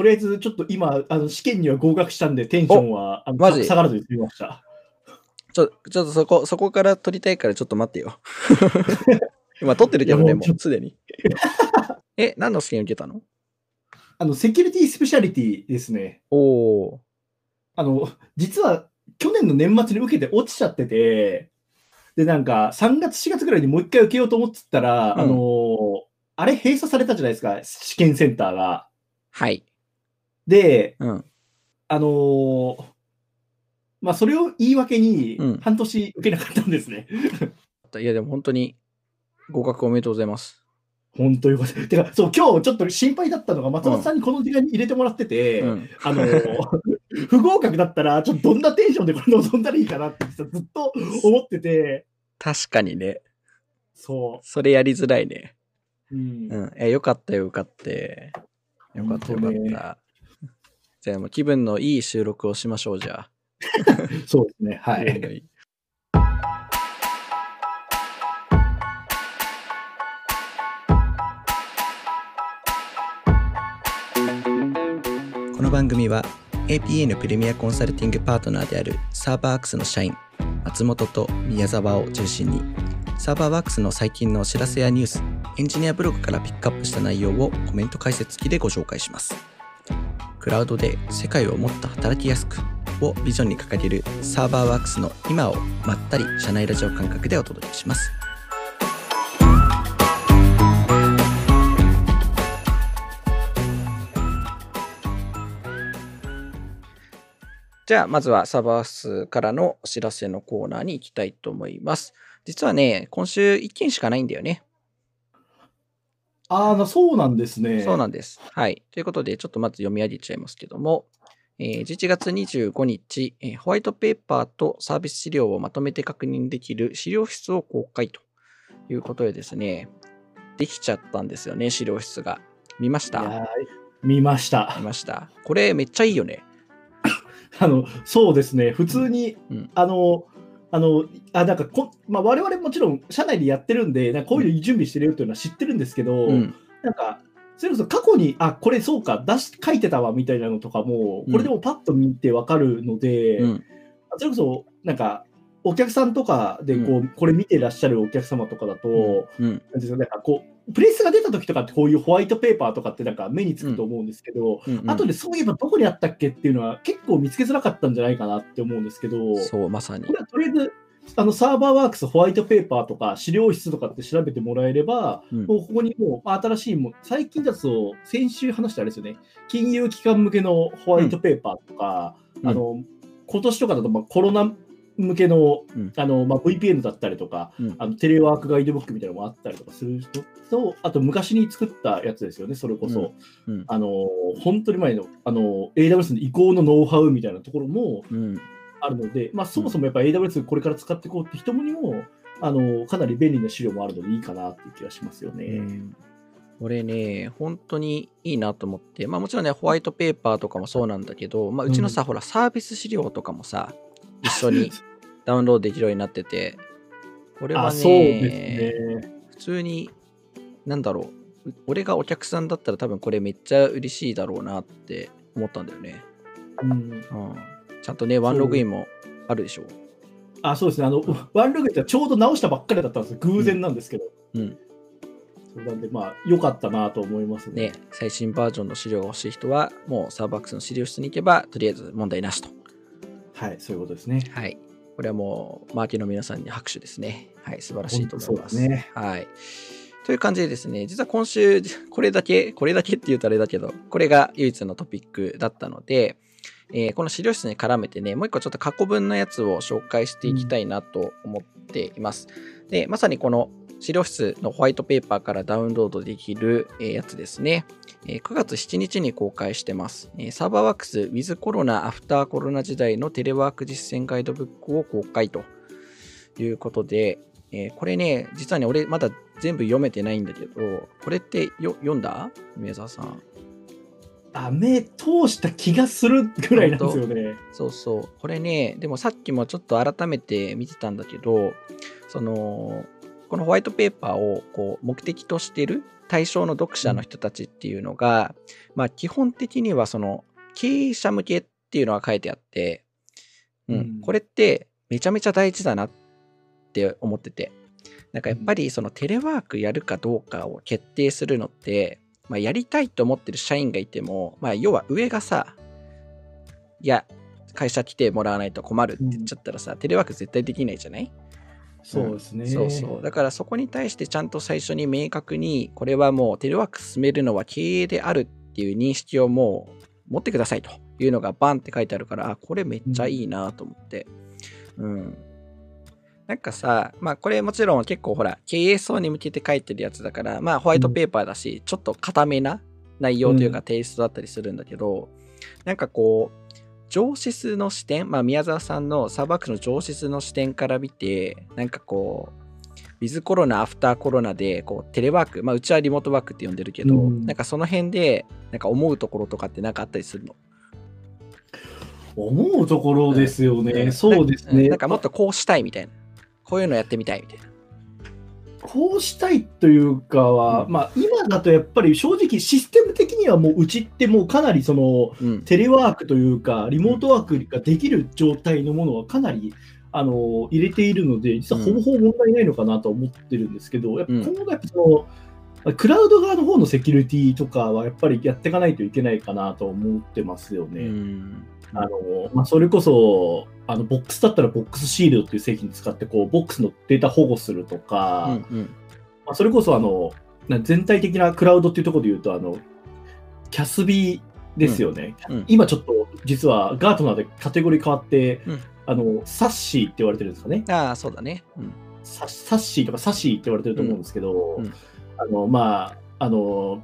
とりあえずちょっと今、あの試験には合格したんで、テンションはあの下がらずに済みました。ちょ、ちょっとそこ、そこから撮りたいからちょっと待ってよ。今撮ってるけどね、もうすでに。え、何の試験受けたの？あの、セキュリティスペシャリティですね。おおあの、実は去年の年末に受けて落ちちゃってて、で、なんか3月、4月ぐらいにもう一回受けようと思ってたら、うんあの、あれ閉鎖されたじゃないですか、試験センターが。はい。で、うん。あのーまあ、それを言い訳にうん、半年受けなかったんですね。いや、でも本当に合格おめでとうございます。本当よかった。てか、そう、今日ちょっと心配だったのが、松本さんにこの時間に入れてもらってて、うん。あのー 不合格だったら、ちょっとどんなテンションでこれ臨んだらいいかなってずっと思ってて、確かにね、そそれやりづらいね。う。うんうん。え、よかったよ、よかった。よかった、よかった。じゃあもう気分のいい収録をしましょう、じゃあ。そうですね。はい。この番組は APN プレミアコンサルティングパートナーであるサーバーアクスの社員松本と宮沢を中心にサーバーワークスの最近のお知らせやニュースエンジニアブログからピックアップした内容をコメント解説付きでご紹介しますクラウドで世界をもっと働きやすくをビジョンに掲げるサーバーワークスの今をまったり社内ラジオ感覚でお届けしますじゃあ、まずはサーバーワークスからのお知らせのコーナーに行きたいと思います。実はね、今週1件しかないんだよね。ああ、そうなんですね。そうなんです。はい。ということで、ちょっとまず読み上げちゃいますけども、えー11月25日、えーホワイトペーパーとサービス資料をまとめて確認できる資料室を公開ということでですね、できちゃったんですよね、資料室が。見ました？見ました見。ました？これめっちゃいいよね。あの、そうですね。普通に、うんあの、あの、あ、なんかこ、まあ、我々もちろん社内でやってるんで、なんかこういうの準備してるよっていうのは知ってるんですけど、うん。なんか、それこそ過去に、あ、これそうか、出し、書いてたわみたいなのとかも、これでもパッと見てわかるので、うん。それこそ、なんか、お客さんとかでこう、うこれ見てらっしゃるお客様とかだと、うん。なんですよなんかこう、プレスが出た時とかってこういうホワイトペーパーとかってなんか目につくと思うんですけど、うん。後でそういえばどこにあったっけっていうのは結構見つけづらかったんじゃないかなって思うんですけど、そう、まさにこ。れはとりあえず、あのサーバーワークスホワイトペーパーとか資料室とかって調べてもらえれば、うんもうここにもう新しいもん、最近だと先週話したあれですよね、金融機関向けのホワイトペーパーとか、うんあの今年とかだとまあコロナ向けの,、うんあのまあ、VPN だったりとか、うんあのテレワークガイドブックみたいなのもあったりとかする人と、あと昔に作ったやつですよね、それこそ。うんうんあの本当に前のあの AWS の移行のノウハウみたいなところもうん。あるので、まあ、そもそもやっぱ AWS これから使っていこうって人にも、あのかなり便利な資料もあるのでいいかなっていう気がしますよね。うんこれね、本当にいいなと思って、まあもちろんね、ホワイトペーパーとかもそうなんだけど、まあうちのさ、ほら、サービス資料とかもさ、一緒に ダウンロードできるようになってて、これはあね、そうですね。普通に、なんだろう、う俺がお客さんだったら多分これめっちゃ嬉しいだろうなって思ったんだよね。うん、うん。ちゃんとね、ワンログインもあるでしょ。あそうですねあの、ワンログってちょうど直したばっかりだったんですよ、偶然なんですけど。うん。そうなんで、まあ、良かったなと思いますね。ね、最新バージョンの資料が欲しい人は、もうサーバークスの資料室に行けば、とりあえず問題なしと。はい、そういうことですね。はい。これはもう、マーケの皆さんに拍手ですね。はい、素晴らしいと思います。すねはい。という感じでですね、実は今週、これだけ、これだけって言うとあれだけど、これが唯一のトピックだったので、えーこの資料室に絡めてね、もう一個ちょっと過去分のやつを紹介していきたいなと思っています。で、まさにこの資料室のホワイトペーパーからダウンロードできる、えーやつですね。えー9月7日に公開してます。えーサーバーワークス With コロナ、アフターコロナ時代のテレワーク実践ガイドブックを公開ということで、えーこれね、実はね、俺まだ全部読めてないんだけど、これってよ読んだ？宮沢さん。あ目通した気がするぐらいなんですよね。そうそう。これね、でもさっきもちょっと改めて見てたんだけど、その、このホワイトペーパーをこう目的としてる対象の読者の人たちっていうのが、まあ基本的にはその経営者向けっていうのが書いてあって、うん、うんこれってめちゃめちゃ大事だなって思ってて。なんかやっぱりそのテレワークやるかどうかを決定するのって、まあ、やりたいと思ってる社員がいても、まあ、要は上がさ、いや、会社来てもらわないと困るって言っちゃったらさ、テレワーク絶対できないじゃない？そうですね。そうそう。だからそこに対してちゃんと最初に明確に、これはもうテレワーク進めるのは経営であるっていう認識をもう持ってくださいというのがバンって書いてあるから、あ、これめっちゃいいなと思って。うん。なんかさ、まあこれもちろん結構ほら、経営層に向けて書いてるやつだから、まあホワイトペーパーだし、ちょっと固めな内容というかテイストだったりするんだけど、なんかこう、上質の視点、まあ、宮沢さんのサーバークスの上質の視点から見て、なんかこう、ウィズコロナ、アフターコロナで、こう、テレワーク、まあ、うちはリモートワークって呼んでるけど、うんなんかその辺で、なんか思うところとかってなんかあったりするの？思うところですよね。うんそうですね。んなんかもっとこうしたいみたいな。こういうのやってみたいみたいな。こうしたいというかは、うんまあ今だとやっぱり正直システム的にはもううちってもうかなりそのうん。テレワークというかリモートワークができる状態のものはかなりあの入れているので実はほぼほぼ問題ないのかなと思ってるんですけど、やっぱうん今後やっぱそのクラウド側の方のセキュリティとかはやっぱりやっていかないといけないかなと思ってますようね。ん。あのまあ、それこそあのボックスだったらボックスシールドっていう製品使ってこうボックスのデータ保護するとか、うんうん。まあ、それこそあのな全体的なクラウドっていうところで言うとあのキャスビーですよね、うんうん今ちょっと実はガートナーでカテゴリー変わって、うんあのサッシーって言われてるんですかねああ、そうだね。うん。ササッシーとかサシーって言われてると思うんですけど、あのまああの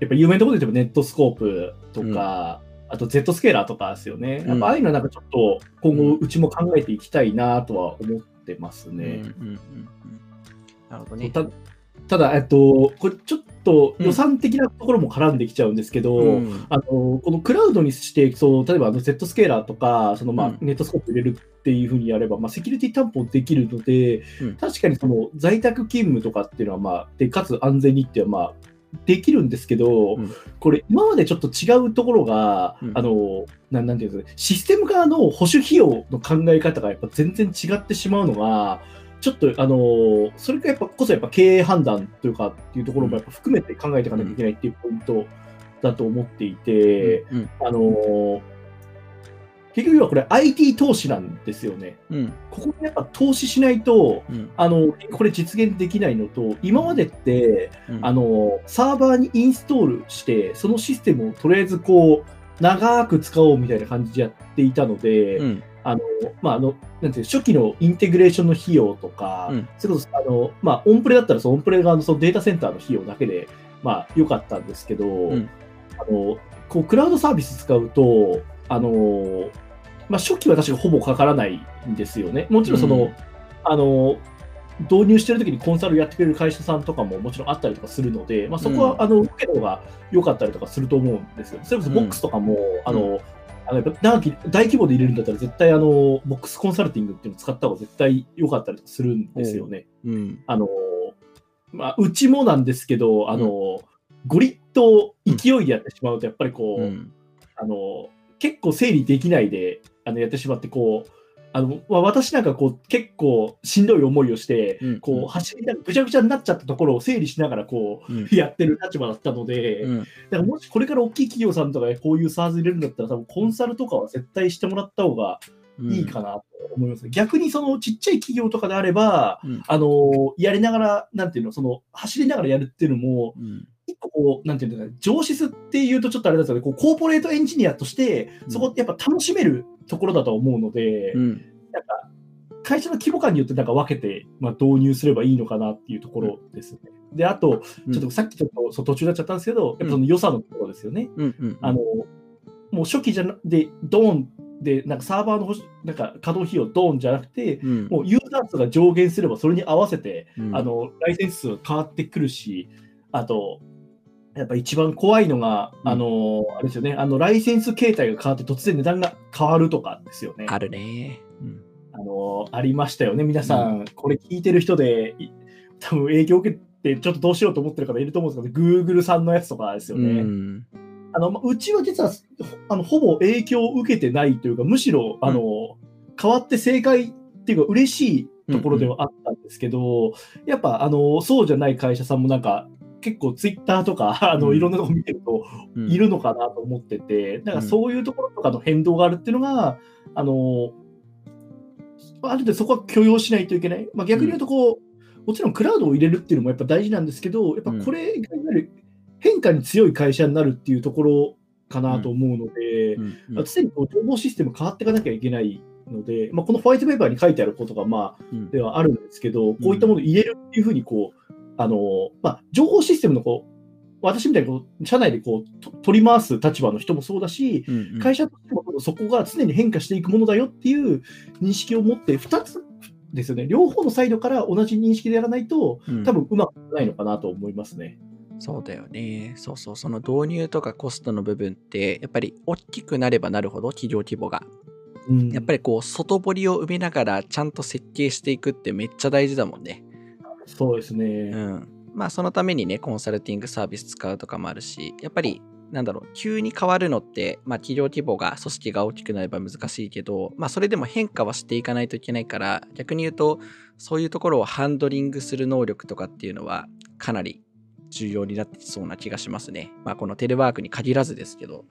やっぱ有名なところで言ってもネットスコープとか、あと Z スケーラーとかですよね。やっぱああいうのはなんかちょっと今後うちも考えていきたいなとは思ってますね。なるほどね。たただ、えっと、これちょっと予算的なところも絡んできちゃうんですけど、うんあのこのクラウドにしてそう、例えばあの Z スケーラーとか、そのまあうんネットスコープ入れるっていうふうにやれば、まあ、セキュリティ担保できるので、うん確かにその在宅勤務とかっていうのは、まあ、でかつ安全にっていうのは、まあ、できるんですけど、うん。これ、今までちょっと違うところが、うん。あのなんなんていうんですかね、システム側の保守費用の考え方がやっぱ全然違ってしまうのが、ちょっと、あのそれがやっぱこそやっぱ経営判断というかっていうところもやっぱ含めて考えていかなきゃいけないっていうポイントだと思っていて、うん。あの結局はこれ IT 投資なんですよね。うん。ここにやっぱ投資しないと、うん。あのこれ実現できないのと、今までって、うん。あのサーバーにインストールして、そのシステムをとりあえずこう長く使おうみたいな感じでやっていたので、うん。あのまああのなんていう初期のインテグレーションの費用とか、うん。それこそあの、まあ、オンプレだったらそのオンプレ側のそのデータセンターの費用だけで、まあ、良かったんですけど、ん。あのこうクラウドサービス使うと、あのまあ、初期は確かほぼかからないんですよね。もちろんその、うん。あの導入してる時にコンサルやってくれる会社さんとかももちろんあったりとかするので、まあ、そこは、うん。あの受けた方が良かったりとかすると思うんですよ。それこそボックスとかも、あのあのやっぱ長き大規模で入れるんだったら絶対あのボックスコンサルティングっていうのを使った方が絶対良かったりとかするんですよね。うん。あのまあ、うちもなんですけど、あのゴリッと勢いでやってしまうと、やっぱりこう、うん。あの結構整理できないであのやってしまって、こう、あのまあ、私なんかこう結構しんどい思いをして、うんこう走りなぐちゃぐちゃになっちゃったところを整理しながらこうん。うやってる立場だったので、うん。だからもしこれから大きい企業さんとかでこういう SARS 入れるんだったら、多分コンサルとかは絶対してもらった方がいいかなと思います。逆にそのちっちゃい企業とかであれば、うん。あのやりながら、なんていうの、その走りながらやるっていうのも、うん一個こう、なんていうんだろう、上質っていうとちょっとあれだけど、こうコーポレートエンジニアとして、そこやっぱ楽しめるところだと思うので、うん。なんか会社の規模感によってなんか分けて、まあ、導入すればいいのかなっていうところですね。で、あと、うん。ちょっとさっきちょっとそう途中になっちゃったんですけど、やっぱその良さのところですよね。うんうんあの、もう初期じゃなで、ドーンで、なんかサーバーのなんか稼働費用ドーンじゃなくて、うん。もうユーザー数が上限すればそれに合わせて、うん。あの、ライセンス数が変わってくるし、あと、やっぱ一番怖いのが、うんあの、あれですよね、あの、ライセンス形態が変わって突然値段が変わるとかですよね。あるね。うんあの、ありましたよね。皆さん、これ聞いてる人で、い多分影響を受けってちょっとどうしようと思ってる方いると思うんですけど、Google さんのやつとかですよね。うんあのまうちは実はあのほぼ影響を受けてないというか、むしろあの、変わって正解っていうか、嬉しいところではあったんですけど、やっぱあのそうじゃない会社さんもなんか、結構ツイッターとかあの、うんいろんなとこ見てると、うん。いるのかなと思ってて、だからそういうところとかの変動があるっていうのが、あのある程度そこは許容しないといけない。まあ、逆に言うとこう、もちろんクラウドを入れるっていうのもやっぱ大事なんですけど、やっぱこれがいわゆる変化に強い会社になるっていうところかなと思うので、うん。うん。まあ常にこう情報システム変わっていかなきゃいけないので、まあ、このホワイトペーパーに書いてあることがまあうん。ではあるんですけど、こういったものを入れるっていうふうにこう、あのまあ、情報システムのこう私みたいにこう社内でこうと取り回す立場の人もそうだし、うんうん会社としてもそこが常に変化していくものだよっていう認識を持って、2つですよね、両方のサイドから同じ認識でやらないと、うん多分うまくないのかなと思いますね。そうだよね。そうそう。その導入とかコストの部分って、やっぱり大きくなればなるほど、企業規模が。うんやっぱりこう、外堀を埋めながら、ちゃんと設計していくってめっちゃ大事だもんね。そうですね。うん。まあ、そのためにね、コンサルティングサービス使うとかもあるし、やっぱり、なんだろう、急に変わるのって、まあ、企業規模が、組織が大きくなれば難しいけど、まあ、それでも変化はしていかないといけないから、逆に言うと、そういうところをハンドリングする能力とかっていうのは、かなり重要になってきそうな気がしますね。まあ、このテレワークに限らずですけど。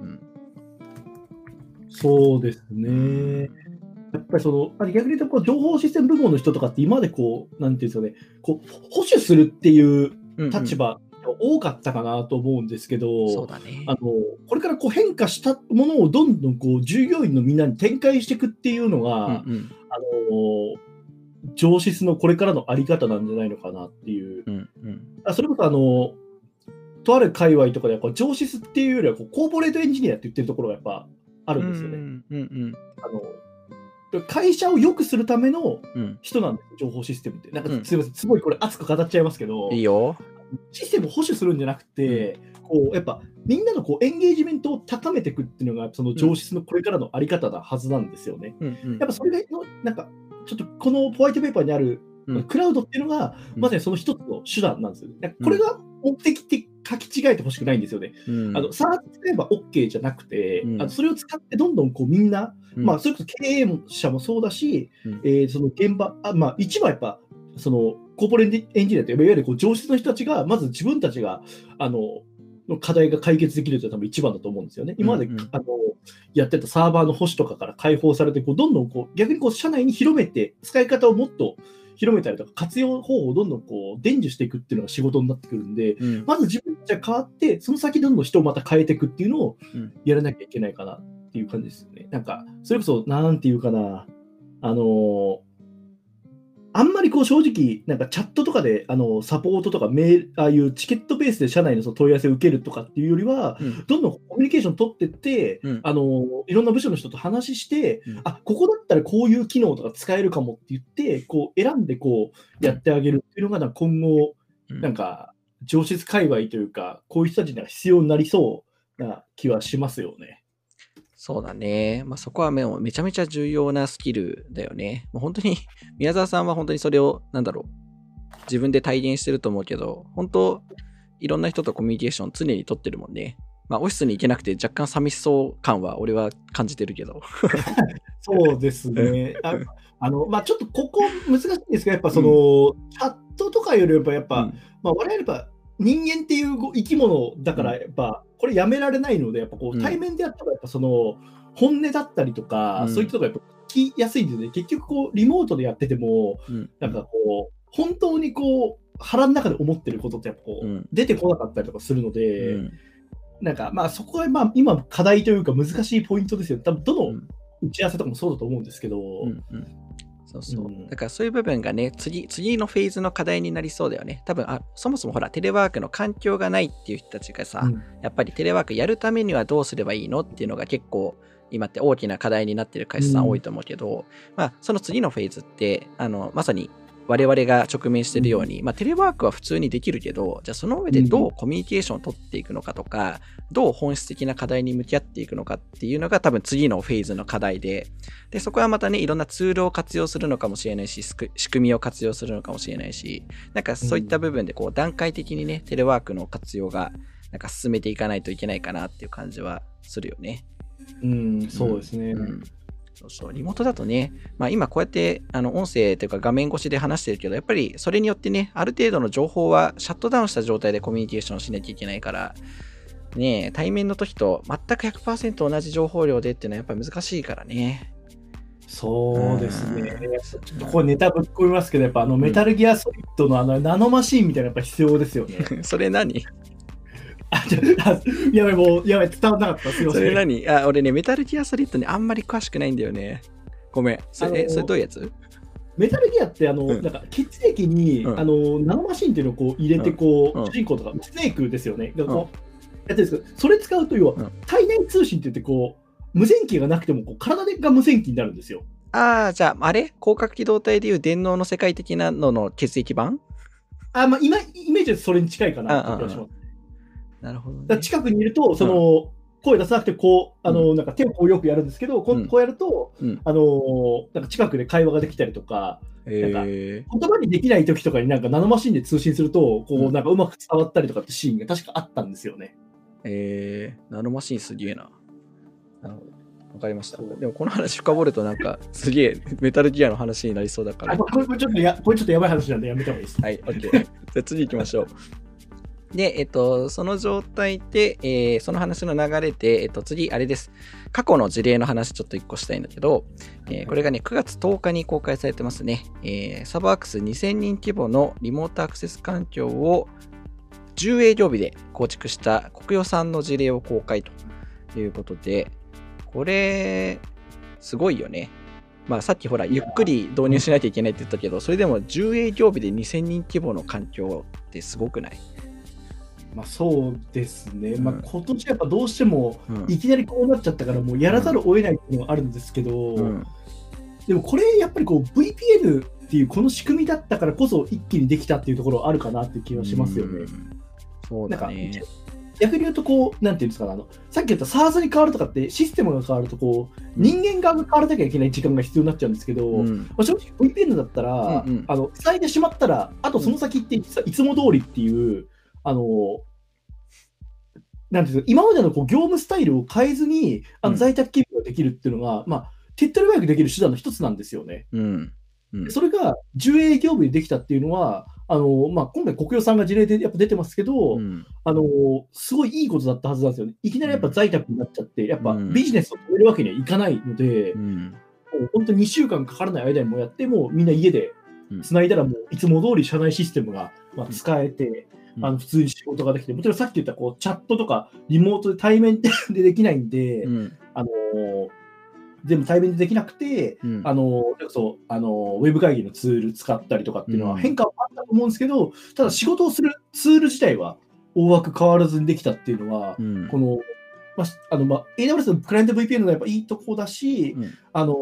うん。そうですね。やっぱりその、あ逆に言うとこう、情報システム部門の人とかって今までこう、なんていうんですかね、こう保守するっていううんうん立場が多かったかなと思うんですけど、そうだねあ。のこれからこう変化したものをどんどんこう従業員のみんなに展開していくっていうのが、うんうんあの上質のこれからのあり方なんじゃないのかなっていう。うんうんあそれこそあの、とある界隈とかでこう上質っていうよりはこうコーポレートエンジニアって言ってるところがやっぱあるんですよね。うんうんあの会社を良くするためのうん人なんですよ、情報システムって。なんかうんすみません、すごいこれ熱く語っちゃいますけど、いいよ。システムを保守するんじゃなくて、こうやっぱみんなのこうエンゲージメントを高めていくっていうのが、その上質のこれからのあり方なはずなんですよね。うんうんやっぱそれがの、なんか、ちょっとこのホワイトペーパーにある、うんクラウドっていうのが、うんまさにその一つの手段なんですよね。これが目的って書き違えてほしくないんですよね。うんあの、さあ使えば OK じゃなくて、うんあのそれを使ってどんどんこうみんな、うん。まあ、それこそ経営者もそうだし、うん。えーその現場、あまあ、一番やっぱ、そのコーポレートエンジニアっていわゆるこう上質の人たちが、まず自分たちが、あの、の課題が解決できるというのが多分一番だと思うんですよね。今まで、うんうんあのやってたサーバーの保守とかから解放されて、こうどんどんこう逆にこう社内に広めて、使い方をもっと広めたりとか、活用方法をどんどんこう伝授していくっていうのが仕事になってくるんで、うん。まず自分たちが変わって、その先どんどん人をまた変えていくっていうのをうん。やらなきゃいけないかなっていう感じですよね。なんか、それこそ、なんていうかな、あのーあんまりこう正直、なんかチャットとかで、あのサポートとかメール、ああいうチケットベースで社内のその問い合わせを受けるとかっていうよりは、うんどんどんコミュニケーション取ってって、うんあのいろんな部署の人と話して、うんあここだったらこういう機能とか使えるかもって言って、こう選んでこうやってあげるっていうのが、今後、うんなんか上質界隈というか、こういう人たちには必要になりそうな気はしますよね。そうだね。まあ、そこはめめちゃめちゃ重要なスキルだよね。もう本当に、宮沢さんは本当にそれを、なんだろう、自分で体現してると思うけど、本当、いろんな人とコミュニケーション常に取ってるもんね。まあ、オフィスに行けなくて若干寂しそう感は俺は感じてるけど。そうですね。ああのまあ、ちょっとここ難しいんですけど、やっぱその、チャットとかよりやっぱ、やっぱうんまあ、我々やっぱ人間っていう生き物だから、やっぱこれやめられないので、やっぱこううん。対面でやったら、やっぱその本音だったりとか、うん。そういったとこやっぱ聞きやすいんですね。結局こう、リモートでやってても、うん。なんかこう、本当にこう、腹の中で思ってることってやっぱこう、うん。出てこなかったりとかするので、うん。なんかまあそこはまあ今課題というか難しいポイントですよ。多分どのうん。打ち合わせとかもそうだと思うんですけど、うんうんそうそう。うんだからそういう部分がね、次、次のフェーズの課題になりそうだよね。多分あ、そもそもほら、テレワークの環境がないっていう人たちがさ、うんやっぱりテレワークやるためにはどうすればいいのっていうのが結構今って大きな課題になってる会社さうんん多いと思うけど、まあその次のフェーズってあのまさに我々が直面してるように、まあ、テレワークは普通にできるけど、じゃあその上でどうコミュニケーションを取っていくのかとか、どう本質的な課題に向き合っていくのかっていうのが多分次のフェーズの課題で、で、そこはまたね、いろんなツールを活用するのかもしれないし、仕組みを活用するのかもしれないし、なんかそういった部分でこう段階的にね、テレワークの活用がなんか進めていかないといけないかなっていう感じはするよね。うん、そうですね。うんそうそう、リモートだとね、まあ、今こうやってあの音声というか画面越しで話してるけど、やっぱりそれによってね、ある程度の情報はシャットダウンした状態でコミュニケーションしなきゃいけないから、ね、対面の時と全く100%同じ情報量でっていうのはやっぱり難しいからね。そうですね。ちょっとこれネタぶっ込みますけど、やっぱあのメタルギアソリッドのあのナノマシーンみたいなやっぱ必要ですよね。それ何？やばい、もう、やばい、伝わらなかった。すみません。それ何？あ、俺ね、メタルギアソリッドにあんまり詳しくないんだよね。ごめん。それ、え、それどういうやつ？メタルギアってあの、うん、なんか血液に、うん、あのナノマシンっていうのをこう入れてこう、うん、主人公とかスネークですよね。こうやってるんですけど、それ使うと要は、体内通信って言ってこう無線機がなくてもこう体が無線機になるんですよ。ああ、じゃあ、あれ？広角機動隊でいう電脳の世界的なのの血液版？あ、まあ、今、イメージはそれに近いかなって気がします。なるほど、ね、近くにいると、その、声出さなくて、こう、あの、なんか手をこうよくやるんですけど、こうこうやると、あの、なんか近くで会話ができたりとか、なんか言葉にできない時とかになんかナノマシンで通信すると、こう、なんかうまく伝わったりとかってシーンが確かあったんですよね。えー、ナノマシンすげえな。なるほど。わかりました。でもこの話深掘るとなんかすげえメタルギアの話になりそうだから。これちょっとやこれちょっとやばい話なんでやめた方がいいです。はい、OK。じゃあ次行きましょう。で、えっと、その状態で、えー、その話の流れで、えっと、次、あれです。過去の事例の話ちょっと1個したいんだけど、えー、これがね、9月10日に公開されてますね。えー、サブアークス2000人規模のリモートアクセス環境を10営業日で構築した国予産の事例を公開ということで、これ、すごいよね。まあ、さっきほら、ゆっくり導入しなきゃいけないって言ったけど、それでも10営業日で2000人規模の環境ってすごくない？まあ、そうですね、うん、まあ、今年やっぱどうしてもいきなりこうなっちゃったから、もうやらざるを得ないっていうのがあるんですけど、うん、でもこれ、やっぱりこう VPN っていうこの仕組みだったからこそ一気にできたっていうところあるかなっていう気はしますよね。うん、そうだね。逆に言うとこう、なんていうんですかあの、さっき言った SARS に変わるとかって、システムが変わるとこう、人間側が変わらなきゃいけない時間が必要になっちゃうんですけど、うん、まあ、正直 VPN だったら、うんうん、あの塞いでしまったら、あとその先っていつも通りっていう、あの、なんていう今までのこう業務スタイルを変えずに、あの在宅勤務ができるっていうのが、うん、まあ、手っ取り早くできる手段の一つなんですよね。うん。うん、それが10営業部でできたっていうのは、あのまあ、今回、国用さんが事例でやっぱ出てますけど、うん、あのすごいいいことだったはずなんですよね。いきなりやっぱ在宅になっちゃって、やっぱビジネスを止めるわけにはいかないので、うん、もう本当に2週間かからない間にもやって、もうみんな家でつないだら、もういつも通り社内システムがまあ使えて、あの普通に仕事ができて、もちろんさっき言ったこうチャットとかリモートで対面でできないんで、うん、あの全部対面でできなくて、うん、あのそうあのウェブ会議のツール使ったりとかっていうのは変化はあったと思うんですけど、ただ仕事をするツール自体は大枠変わらずにできたっていうのは、うん、この、まああのまあ、AWS のクライアント VPN のやっぱいいとこだし、あの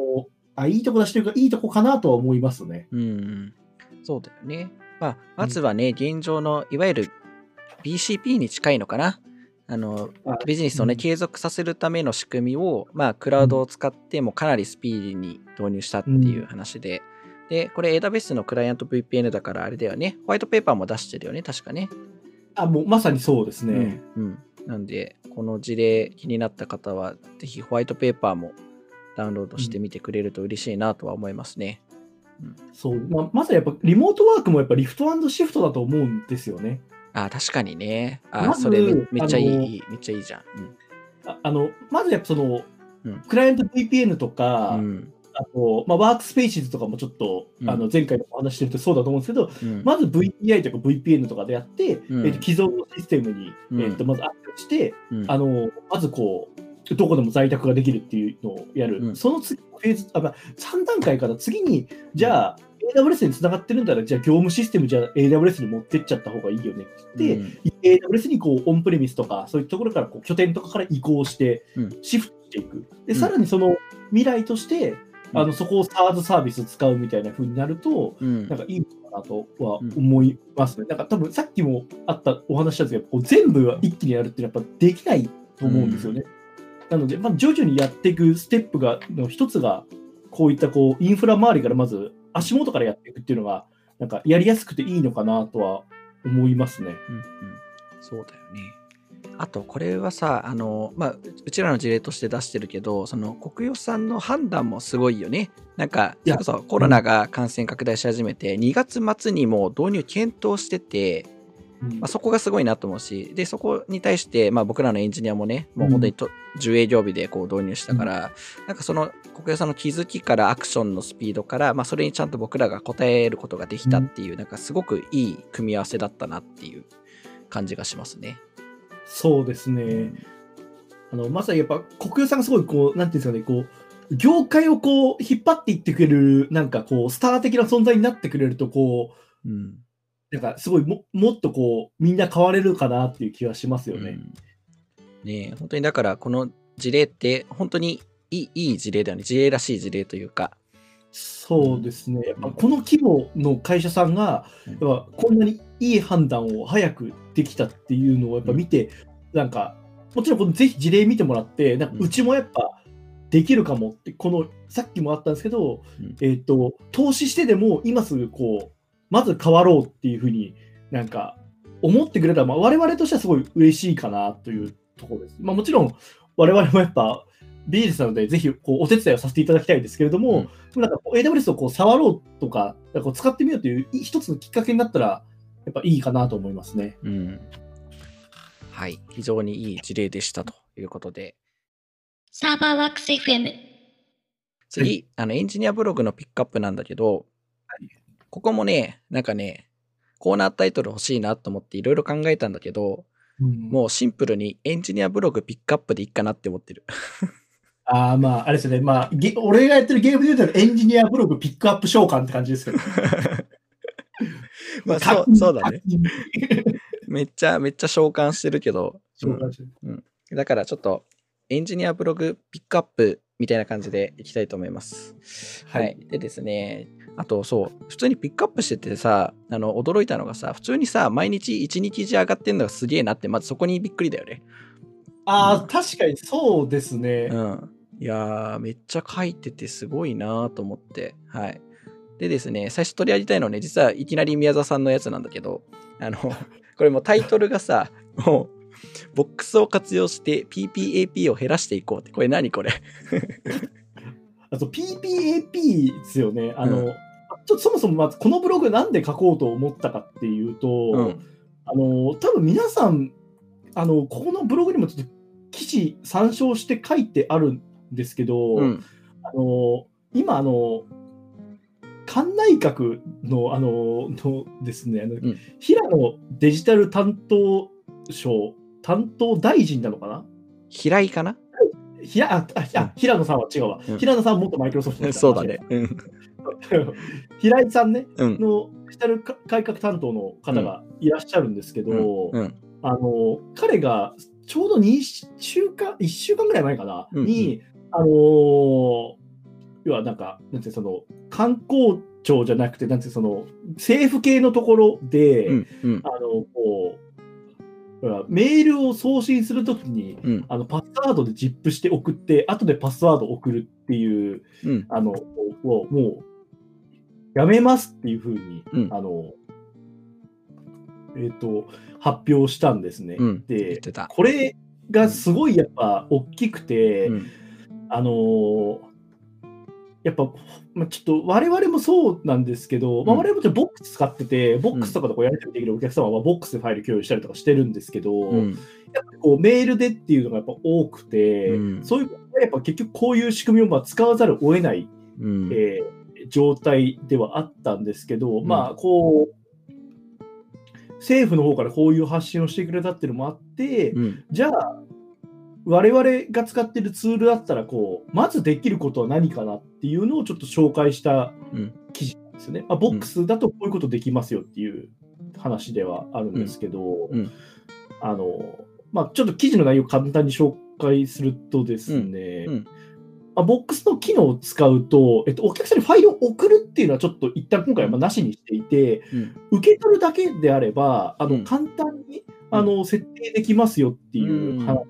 あいいとこだしというか、いいとこかなとは思いますね。うん、そうだよね。まあ、まずはね、現状のいわゆる BCP に近いのかな。あのビジネスをね、継続させるための仕組みを、まあ、クラウドを使ってもかなりスピーディーに導入したっていう話で、で、これ AWS のクライアント VPN だからあれだよね、ホワイトペーパーも出してるよね、確かね。あ、もうまさにそうですね。うん。うん、なんで、この事例気になった方は、ぜひホワイトペーパーもダウンロードしてみてくれると嬉しいなとは思いますね。そう、まあ、まずやっぱリモートワークもやっぱリフトシフトだと思うんですよね。あ確かにね。あ、ま、それめっちゃいい、めっちゃいいじゃん。うん、ああのまずやっぱその、うん、クライアント VPN とか、うん、あと、まあ、 WorkSpaces とかもちょっと、あの前回のお話してるとそうだと思うんですけど、まず VPI とか VPN とかでやって、えー、と既存のシステムに、えー、とまずアップして、あのまずこう、どこでも在宅ができるっていうのをやる、うん、その次フェーズあ、まあ、3段階から次に、じゃあ、AWS につながってるんだら、じゃあ業務システムじゃあ AWS に持ってっちゃった方がいいよね。で、うん、AWS にこうオンプレミスとか、そういうところからこう拠点とかから移行して、シフトしていく。で、さらにその未来として、あのそこを SARS サービス使うみたいな風になると、うん。なんかいいのかなとは思いますね。なんか多分さっきもあったお話したんですけど、こう全部は一気にやるってやっぱできないと思うんですよね。なので、まあ、徐々にやっていくステップがの一つが、こういったこうインフラ周りからまず足元からやっていくっていうのが、なんかやりやすくていいのかなとは思いますね。うんうん、そうだよね。あと、これはさ、あの、まあ、ううちらの事例として出してるけど、その国予さんの判断もすごいよね。なんか、それこそコロナが感染拡大し始めて、2月末にもう導入検討してて、まあ、そこがすごいなと思うし、で、そこに対して、まあ、僕らのエンジニアもね、もう本当にと、10営業日でこう導入したから、なんかその国営さんの気づきからアクションのスピードから、まあ、それにちゃんと僕らが応えることができたっていう、なんかすごくいい組み合わせだったなっていう感じがしますね。そうですね。あのまさにやっぱ国有さんがすごいこう、なんていうんですかね、こう、業界をこう引っ張っていってくれる、なんかこう、スター的な存在になってくれると、こう、うん。なんかすごいももっとこう、みんな変われるかなっていう気はしますよね。うんねえ本当にだからこの事例って本当にいいいい事例だよね。事例らしい事例というか。そうですね。やっぱこの規模の会社さんが、うんやっぱこんなにいい判断を早くできたっていうのをやっぱ見て、なんか、もちろんこのぜひ事例見てもらって、なんかうちもやっぱできるかもって、このさっきもあったんですけど、うんえっ、と、投資してでも今すぐこう、まず変わろうっていうふうになんか思ってくれたら、まあ、我々としてはすごい嬉しいかなというところです。まあもちろん我々もやっぱビジネスなので、ぜひこうお手伝いをさせていただきたいですけれども、なんかこう AWS をこう触ろうとか、なんかこう使ってみようというい一つのきっかけになったら、やっぱいいかなと思いますね。うん。はい。非常にいい事例でしたということで。サーバーワークス FM。次、あのエンジニアブログのピックアップなんだけど、ここもね、なんかね、コーナータイトル欲しいなと思っていろいろ考えたんだけど、もうシンプルにエンジニアブログピックアップでいいかなって思ってる。ああ、まあ、あれですよね。まあ、ゲ俺がやってるゲームで言うとエンジニアブログピックアップ召喚って感じですけど。まあそうそうだね。。めっちゃめっちゃ召喚してるけど、召喚してるだからちょっとエンジニアブログピックアップみたいな感じでいきたいと思います。は。はいでですね、あとそう、普通にピックアップしててさ、あの驚いたのがさ、普通にさ、毎日1、2記事上がってんのがすげえなって、まずそこにびっくりだよね。ああ、確かにそうですね。うん。いやー、めっちゃ書いててすごいなーと思って。はい。でですね、最初取り上げたいのはね、実はいきなり宮沢さんのやつなんだけど、あの、これもうタイトルがさ、もう、ボックスを活用して PPAP を減らしていこうって、これ何これ？あと PPAP ですよね。あの、うちょっとそもそもまずこのブログなんで書こうと思ったかっていうと、うん。あの多分皆さんあのここのブログにもちょっと記事参照して書いてあるんですけど、うん。あの今あの官内閣のあののですねあの、ん。平野デジタル担当省担当大臣なのかな？平井かな？ひらあああ平野さんは違うわ、うん。平野さんは元マイクロソフトそうだね。うん。平井さんねうん。のデジタル改革担当の方がいらっしゃるんですけど、うん。あの彼がちょうど2週間、1週間ぐらい前かな、うんうんに、あのー要はなんか、なんてその観光庁じゃなくて、なんてその政府系のところで、うん。うん。あのこうメールを送信するときに、うん。あのパスワードで ZIP して送って、後でパスワードを送るっていう、うん。あのをもうやめますっていうふうに、うんあのえっ、と発表したんですね。うん。で。これがすごいやっぱ大きくて、うん。あのーやっぱ、まあ、ちょっと我々もそうなんですけど、まあ、うん我々もちボックス使ってて、ボックスとかとこうやり取りできるお客様はボックスでファイル共有したりとかしてるんですけど、うん。やっぱこうメールでっていうのがやっぱ多くて、うんそういうやっぱ結局こういう仕組みをまあ使わざるを得ない、うん。えー状態ではあったんですけど、ん。まあこう政府の方からこういう発信をしてくれたっていうのもあって、うん。じゃあ我々が使ってるツールだったらこうまずできることは何かなっていうのをちょっと紹介したうん。記事なんですよね。まあ、ボックスだとこういうことできますよっていう話ではあるんですけど、うん。うん。あのまあ、ちょっと記事の内容を簡単に紹介するとですね、うんあボックスの機能を使うと、えっと、お客さんにファイルを送るっていうのはちょっと一旦今回はまあなしにしていて、うん。受け取るだけであれば、あのうん。簡単にあの設定できますよっていう話を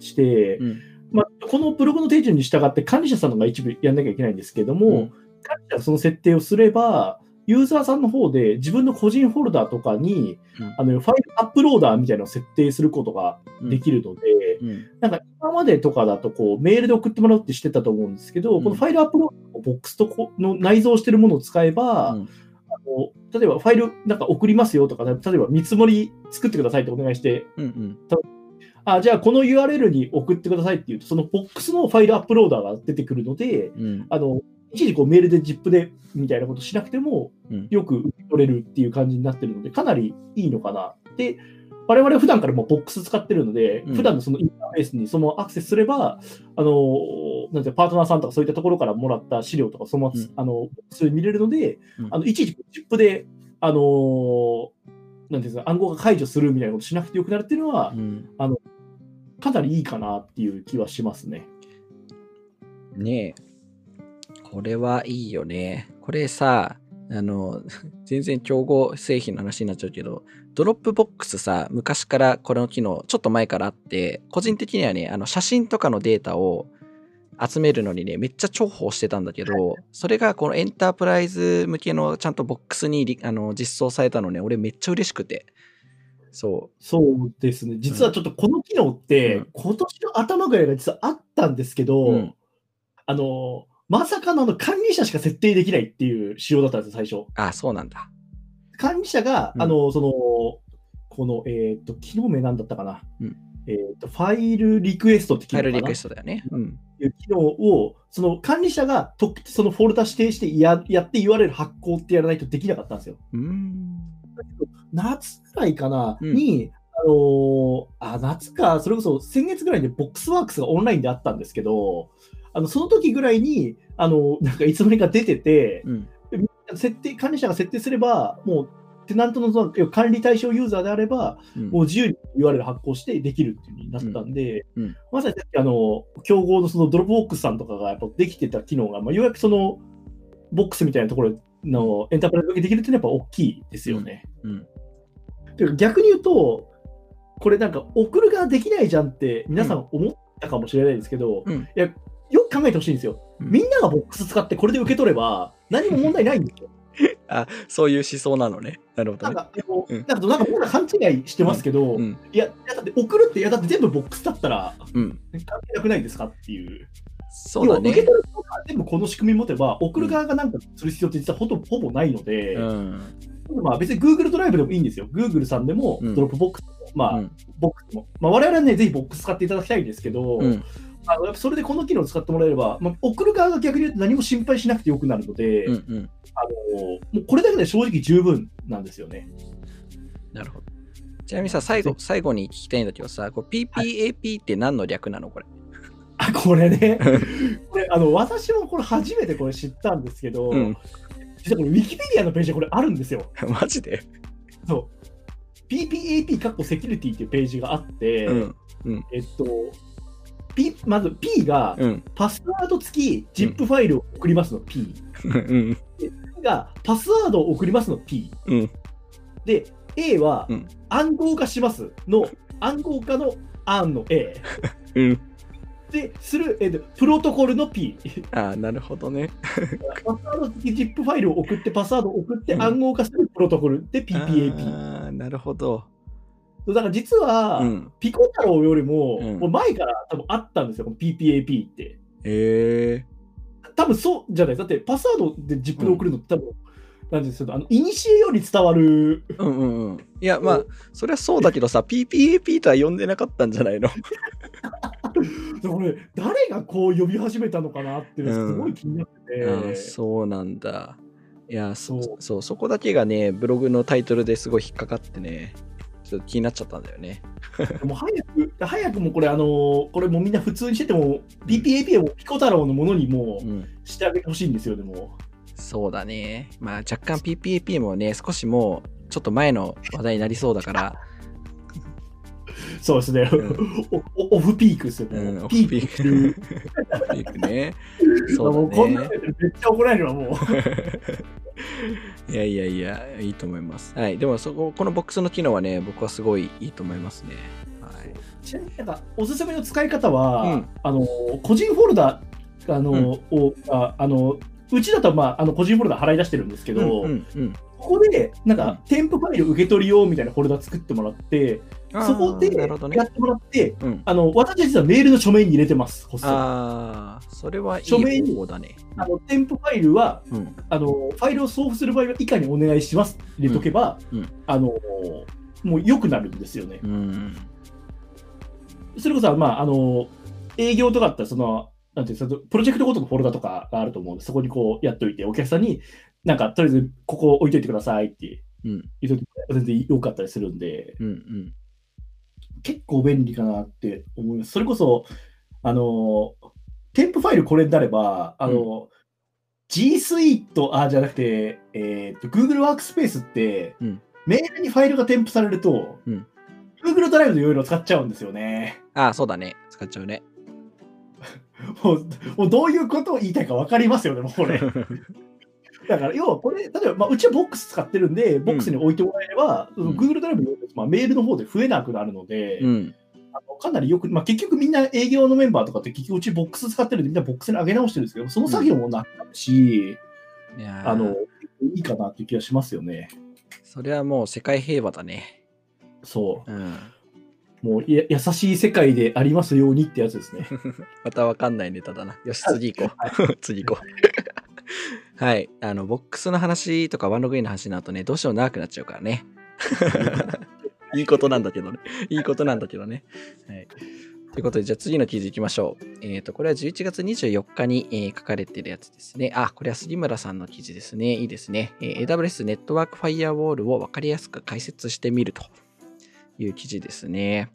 して、うん。まあ、このブログの手順に従って管理者さんのが一部やんなきゃいけないんですけども、うん。管理者がその設定をすれば、ユーザーさんの方で自分の個人フォルダとかに、うん。あのファイルアップローダーみたいなのを設定することができるので、うん。なんか今までとかだとこうメールで送ってもらうってしてたと思うんですけど、うん。このファイルアップロードのボックスとこの内蔵してるものを使えば、うん。あの例えばファイルなんか送りますよとか、例えば見積もり作ってくださいってお願いして、うんうん。あじゃあこの URL に送ってくださいっていうと、そのボックスのファイルアップローダーが出てくるので、うん。あの一時こうメールで ZIP でみたいなことしなくてもうんよく取れるっていう感じになってるので、かなりいいのかな。で、我々は普段からもうボックス使ってるので、うん普段のそのインターフェースにそのアクセスすれば、あのなんてパートナーさんとかそういったところからもらった資料とかそのあのボックスで見れるので、うんあのいちいち ZIP で、あのなんていうんですか暗号が解除するみたいなことしなくてよくなるっていうのは、うんかなりいいかなっていう気はしますね。ねえ。これはいいよね。これさ、あの、全然競合製品の話になっちゃうけど、 Dropbox さ、昔からこの機能、ちょっと前からあって、個人的にはね、あの写真とかのデータを集めるのにね、めっちゃ重宝してたんだけど、それがこのエンタープライズ向けのちゃんとボックスにりあの実装されたのね、俺めっちゃ嬉しくて。そそうですね。実はちょっとこの機能って、うん今年の頭ぐらいが実はあったんですけど、うんあの、まさかのあの管理者しか設定できないっていう仕様だったんですよ、最初。う。あ、そうなんだ。管理者が、うんあの、その、この、えっ、と、機能名なんだったかな。うんえっ、と、ファイルリクエストって機能かなファイルリクエストだよね。うん。いう機能を、その管理者がとそのフォルダ指定してややって言われる発行ってやらないとできなかったんですよ。うーん。夏ぐらいかな、うんに、あのーあ、夏か、それこそ先月ぐらいでボックスワークスがオンラインであったんですけど、あのその時ぐらいに、あのなんかいつの間にか出てて、うん。設定管理者が設定すれば、もうテナントの管理対象ユーザーであれば、うんもう自由に URL 発行してできるっていう風になったんで、うんうんまさにあの競合のその Dropbox さんとかがやっぱできてた機能が、まあ、ようやくそのボックスみたいなところのエンタープライズ向けできるっていうのはやっぱ大きいですよね。うん。うか逆に言うと、これなんか送る側できないじゃんって皆さん思ったかもしれないですけど、うんいや考えてほしいんですよ。うんみんながボックス使ってこれで受け取れば何も問題ないんですよ。あ、そういう思想なのね。なるほどね。なんか、でもうんなんかなんか僕ら勘違いしてますけど、うん。いや、いやだって送るって、いやだって全部ボックスだったらうん。関係なくないですかっていう。そうだね受け。取る側が全部この仕組み持てば、送る側がなんかする必要って実はほとほぼないので、うん。まあ別に Google ドライブでもいいんですよ。Google さんでも、うん Dropbox でも、まあ、うんボックスも。まあ我々はね、ぜひボックス使っていただきたいんですけど、うん。あのやっぱそれでこの機能を使ってもらえれば、まあ、送る側が逆に言うと何も心配しなくてよくなるので、うん。うん。あのもうこれだけで正直十分なんですよね。なるほど。ちなみにさ、最後、最後に聞きたいんだけどさ、こう PPAP って何の略なのこれ？あ、これね、これあの私もこれ初めてこれ知ったんですけど、うん。実はこれ、ウィキペディアのページでこれあるんですよ。マジで？そう。PPAP かっこセキュリティっていうページがあって、うん。えっと、P、まず P がうん。パスワード付き ZIP ファイルを送りますの P。うん。がパスワードを送りますの P。うん。で、A はうん暗号化しますの暗号化の案の A。うん。で、する、えっと、プロトコルの P。ああ、なるほどね。パスワード付き ZIP ファイルを送って、パスワードを送ってうん暗号化するプロトコルで PPAP。ああ、なるほど。だから実は、うん。ピコ太郎よりも、うんもう前から多分あったんですよ、PPAP って。ええ多分そうじゃないですか。だってパスワードで ZIP で送るのって多分、なんですけど、あの、イニシエより伝わる。うんうんうん。いや、まあ、それはそうだけどさ、PPAP とは呼んでなかったんじゃないの？これ、誰がこう呼び始めたのかなってすごい気になってて。あーそうなんだ。いやそそうそう、そこだけがね、ブログのタイトルですごい引っかかってね、ちょっと気になっちゃったんだよね。でも早く、早くもこれ、あのーこれもうみんな普通にしてても、PPAP をピコ太郎のものにもうん。してあげてほしいんですよ、でも。そうだね。まあ、若干 PPAP もね、少しもう、ちょっと前の話題になりそうだから、そうですね、ん おおオフピークですよ、うん、もうオフピピーク ピークね。そうもうこんなめっちゃ怒られるわ、もう。いやいやいや、いいと思います。はい。でも、そこ、このボックスの機能はね、僕はすごいいいと思いますね。はい。ちなみになんかおすすめの使い方は、うんあの個人フォルダあの、をああのうちだと、まあ、あの個人フォルダ払い出してるんですけど、うんうんここでなんか添付ファイル受け取りようみたいなフォルダ作ってもらって、うん、そこでや。ってもらって、うん。あの私実はメールの署名に入れてます、こっそりああ、それはい署名にね。あの添付ファイルはうん。あの、ファイルを送付する場合は以下にお願いしますって入れとけば、うんうんあのもう良くなるんですよね。うん。それこそ、まあ、あの営業とかあったらその、なんていうプロジェクトごとのフォルダとかがあると思うんで、そこにこうやっといて、お客さんに、なんか、とりあえずここ置いといてくださいってうん。言うとき全然良かったりするんで、うん。うん。結構便利かなって思います。それこそ、あの、添付ファイルこれになれば、あの、G Suite、あ、じゃなくて、えっと、Google Workspace って、うんメールにファイルが添付されると、うん Google ドライブでいろいろ使っちゃうんですよね。ああ、そうだね。使っちゃうね。もう、もうどういうことを言いたいか分かりますよね、もうこれ。だから、要はこれ、例えば、まあ、うちはボックス使ってるんで、ボックスに置いてもらえれば、うん Google ドライブの、まあ、メールの方で増えなくなるので、うん。あのかなりよく、まあ、結局みんな営業のメンバーとかって、結局うちボックス使ってるんで、みんなボックスに上げ直してるんですけど、その作業もなくなるし、いやーあの、いいかなっていう気がしますよね。それはもう世界平和だね。そうん。う。もうや優しい世界でありますようにってやつですね。またわかんないネタだな。よし、次行こう。次行こう。はい。あの、ボックスの話とかワンログインの話になるとね、どうしても長くなっちゃうからね。いいことなんだけどね。いいことなんだけどね。はい。ということで、じゃあ次の記事行きましょう。えっ、と、これは11月24日に、えー書かれてるやつですね。あ、これは杉村さんの記事ですね。いいですね。えー AWS ネットワークファイアウォールを分かりやすく解説してみるという記事ですね。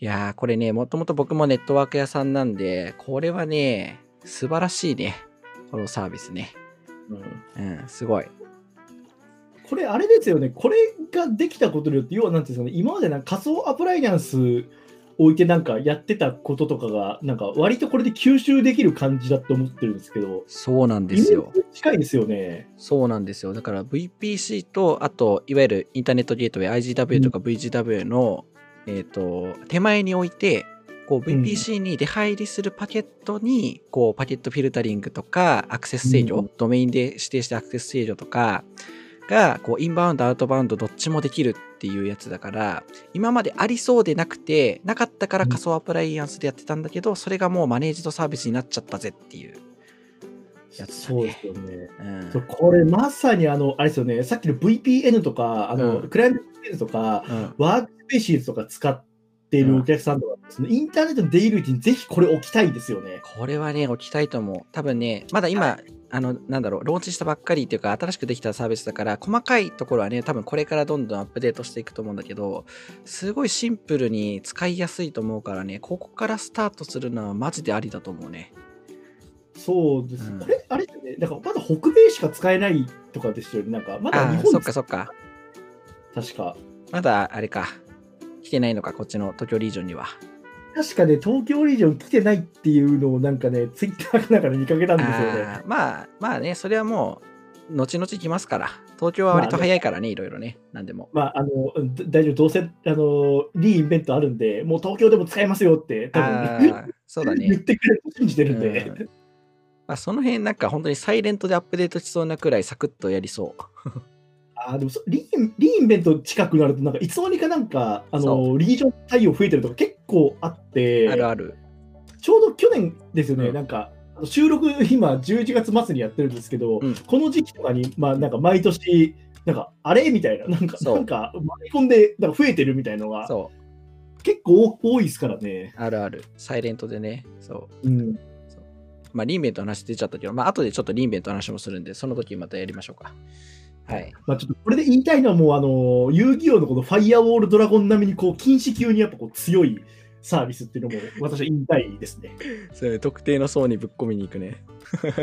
いやー、これね、もともと僕もネットワーク屋さんなんで、これはね、素晴らしいね。このサービスね。うんうん、すごい。これ、あれですよね、これができたことによって、要はなんていうんですかね、今までなんか仮想アプライアンス置いてなんかやってたこととかが、なんか割とこれで吸収できる感じだと思ってるんですけど、そうなんですよ。近いですよね。そうなんですよ。だから VPC と、あと、いわゆるインターネットゲートウェイ IGW とか VGW の、えっ、と、手前に置いて、こう VPC に出入りするパケットに、こうパケットフィルタリングとかアクセス制御、うん。ドメインで指定してアクセス制御とかが、こうインバウンド、アウトバウンドどっちもできるっていうやつだから、今までありそうでなくて、なかったから仮想アプライアンスでやってたんだけど、それがもうマネージドサービスになっちゃったぜっていうやつだそうでね。すよね。うん。これまさにあの、あれですよね、さっきの VPN とか、あの、うん。クライアントとか、うん。ワークスペーシーズとか使っているお客さんとか、そのインターネットの出入り口にぜひこれ置きたいですよね。これはね、置きたいと思う。多分ね、まだ今、あの、なんだろう、ローンチしたばっかりっていうか、新しくできたサービスだから、細かいところはね、多分これからどんどんアップデートしていくと思うんだけど、すごいシンプルに使いやすいと思うからね、ここからスタートするのはマジでありだと思うね。そうです。うんこれ、あれですよね、なんかまだ北米しか使えないとかですよね。なんかまだああ、日本そっかそっか。確か。まだあれか。来てないのか、こっちの東京リージョンには。確かね、東京リージョン来てないっていうのをなんかね、ツイッターかなんかで見かけたんですよね。あーまあ、まあね、それはもう、後々来ますから。東京は割と早いからね、いろいろね、なんでも。まあ、あの、だ大丈夫、どうせ、あの、リーインベントあるんで、もう東京でも使えますよって、多あ分、あ、そうだね。言ってくれると信じてるんで。うんまあ、その辺なんか本当にサイレントでアップデートしそうなくらいサクッとやりそう。あーでもそリーン、リーインベント近くなると、なんか、いつの間にかなんか、あその、リージョン対応増えてるとか結構あって、あるある。ちょうど去年ですよね、うんなんか、収録、今、11月末にやってるんですけど、うんこの時期とかに、まあ、なんか毎年、なんか、あれ？みたいな、なんか、なんか、巻き込んで、なんか増えてるみたいなのが、そう。結構多いですからね。あるある。サイレントでね。そう。うん。まあ、リンベントの話出ちゃったけど、まあ、後でちょっとリンベントの話もするんで、その時またやりましょうか。はい。まあ、ちょっとこれで言いたいのは、もう、あの、遊戯王のこのファイアウォールドラゴン並みに、こう、禁止級にやっぱこう強いサービスっていうのも、私は言いたいですね。それ特定の層にぶっ込みに行くね。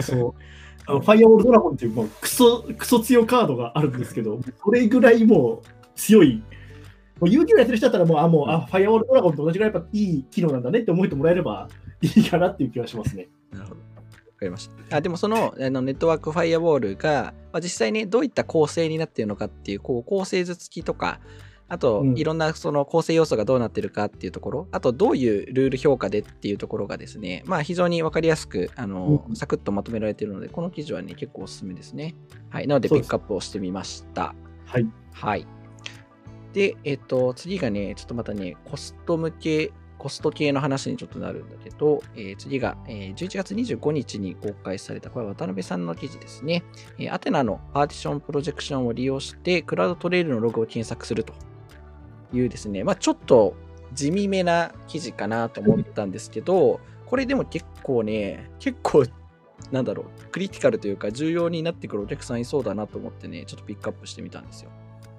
そう。あのファイアウォールドラゴンっていう、もう、クソ、クソ強カードがあるんですけど、それぐらいもう強いもう YouTube やってる人だったらもう、あ、もう、あ、ファイアウォールドラゴンと同じぐらいやっぱいい機能なんだねって思ってもらえればいいかなっていう気がしますね。なるほど。わかりました。あでもそのあのネットワークファイアウォールが、まあ、実際ね、どういった構成になっているのかっていう、こう構成図付きとか、あと、うんいろんなその構成要素がどうなってるかっていうところ、あとどういうルール評価でっていうところがですね、まあ非常にわかりやすく、あの、うんサクッとまとめられているので、この記事はね、結構おすすめですね。はい。なのでピックアップをしてみました。はい。はい。で、えっと、次がね、ちょっとまたね、コスト向け、コスト系の話にちょっとなるんだけど、えー次が、えー11月25日に公開された、これは渡辺さんの記事ですね。えーアテナのパーティションプロジェクションを利用して、クラウドトレイルのログを検索するというですね、まあちょっと地味めな記事かなと思ったんですけど、これでも結構ね、結構、なんだろう、クリティカルというか重要になってくるお客さんいそうだなと思ってね、ちょっとピックアップしてみたんですよ。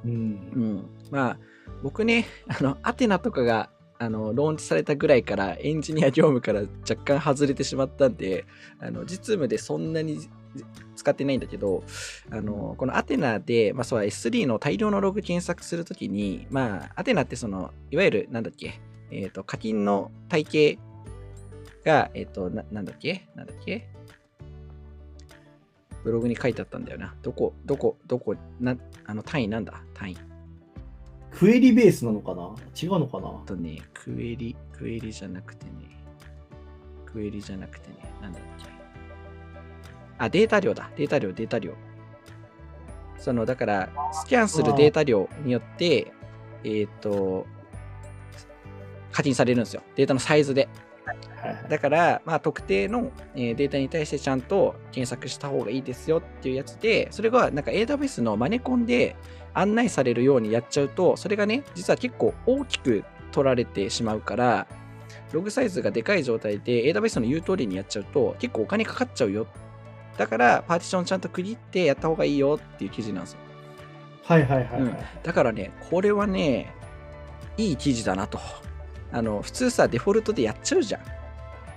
うんう。ん、まあ僕ねあのアテナとかがあのローンチされたぐらいからエンジニア業務から若干外れてしまったんであの実務でそんなに使ってないんだけどあのこのアテナで、まあ、そう S3 の大量のログ検索するときに、まあ、アテナってそのいわゆるなんだっけ、えー、と課金の体系が、えっ、とななんだっけなんだっけブログに書いてあったんだよな。どこ、どこ、どこ、なあの単位なんだ？単位。クエリベースなのかな？違うのかな？あとね、クエリ、クエリじゃなくてね、クエリじゃなくてね、なんだっけ。あ、データ量だ。データ量、データ量。その、だから、スキャンするデータ量によって、えっ、と、課金されるんですよ。データのサイズで。だから、まあ、特定のえーデータに対してちゃんと検索した方がいいですよっていうやつで、それがなんか AWS のマネコンで案内されるようにやっちゃうと、それがね、実は結構大きく取られてしまうから、ログサイズがでかい状態で AWS の言う通りにやっちゃうと結構お金かかっちゃうよ。だから、パーティションちゃんと区切ってやった方がいいよっていう記事なんですよ。はいはいはいはい。うんだからね、これはね、いい記事だなと。あの、普通さ、デフォルトでやっちゃうじゃん。ま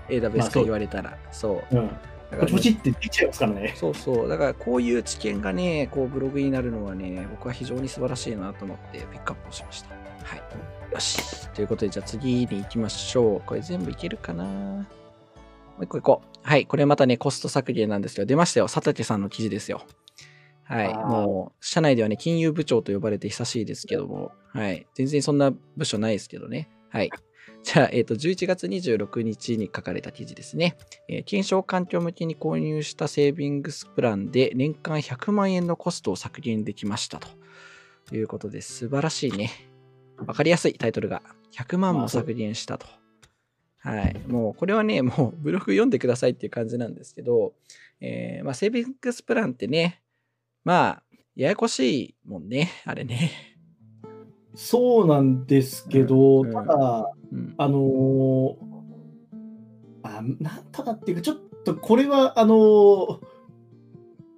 AWS あそうが言われたら。そう。うん。ポチポチってできちゃいますからね。そうそう。だからこういう知見がね、こうブログになるのはね、僕は非常に素晴らしいなと思ってピックアップをしました。はい。よし。ということで、じゃあ次に行きましょう。これ全部いけるかな？もう一個行こう。はい。これまたね、コスト削減なんですけど、出ましたよ。佐竹さんの記事ですよ。はい。もう、社内ではね、金融部長と呼ばれて久しいですけども、はい。全然そんな部署ないですけどね。はい。じゃあ、えっ、と、11月26日に書かれた記事ですね。えー検証環境向けに購入したセービングスプランで年間100万円のコストを削減できましたということで素晴らしいね。わかりやすいタイトルが。100万も削減したと。はい。もうこれはね、もうブログ読んでくださいっていう感じなんですけど、えーまあ、セービングスプランってね、まあ、ややこしいもんね、あれね。そうなんですけど、うんただ、うん。あのーあ、なんただっていうか、ちょっとこれは、あのー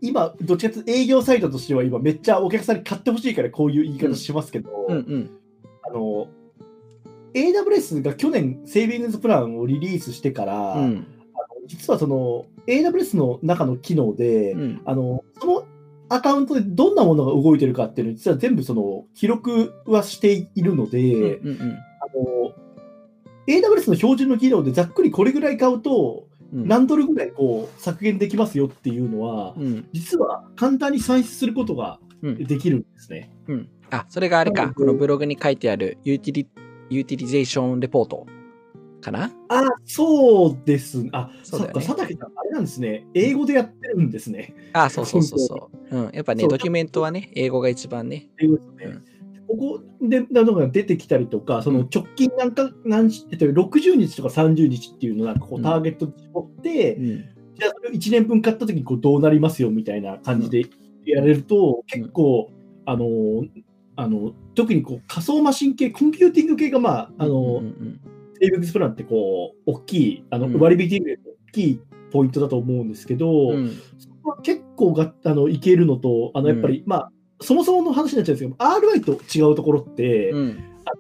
今、どっちかというと営業サイトとしては今めっちゃお客さんに買ってほしいからこういう言い方しますけど、うんうん。あの AWS が去年セービングスプランをリリースしてから、うん。あの実はその AWS の中の機能で、うん。あのそのアカウントでどんなものが動いてるかっていうのを実は全部その記録はしているので、うんうんあの AWS の標準の機能でざっくりこれぐらい買うとうん。何ドルぐらいこう削減できますよっていうのは、うん。実は簡単に算出することがうん。できるんですね。うん。あ、それがあれか。このブログに書いてあるユーティリ、ユーティリゼーションレポートかな？あ、そうです。あ、そう佐竹さん、あれなんですね。英語でやってるんですね。あ、そうそうそうそう。うん。やっぱね、ドキュメントはね、英語が一番ね。英語ですね。ここでなのが出てきたりとか、その直近なんか、何日えっと60日とか30日っていうのをなんかこううん。ターゲットに絞って、うん。じゃあそれを1年分買った時にこうどうなりますよみたいな感じでやれると、結構、あの、あの特にこう仮想マシン系、コンピューティング系が、まあ、あの、うんうんセービングスプランってこう、大きい、あのうん。割引で大きいポイントだと思うんですけど、うん。そこは結構があのいけるのと、あのやっぱり、まあ、そもそもの話になっちゃうんですけど、RI と違うところって、うん。あ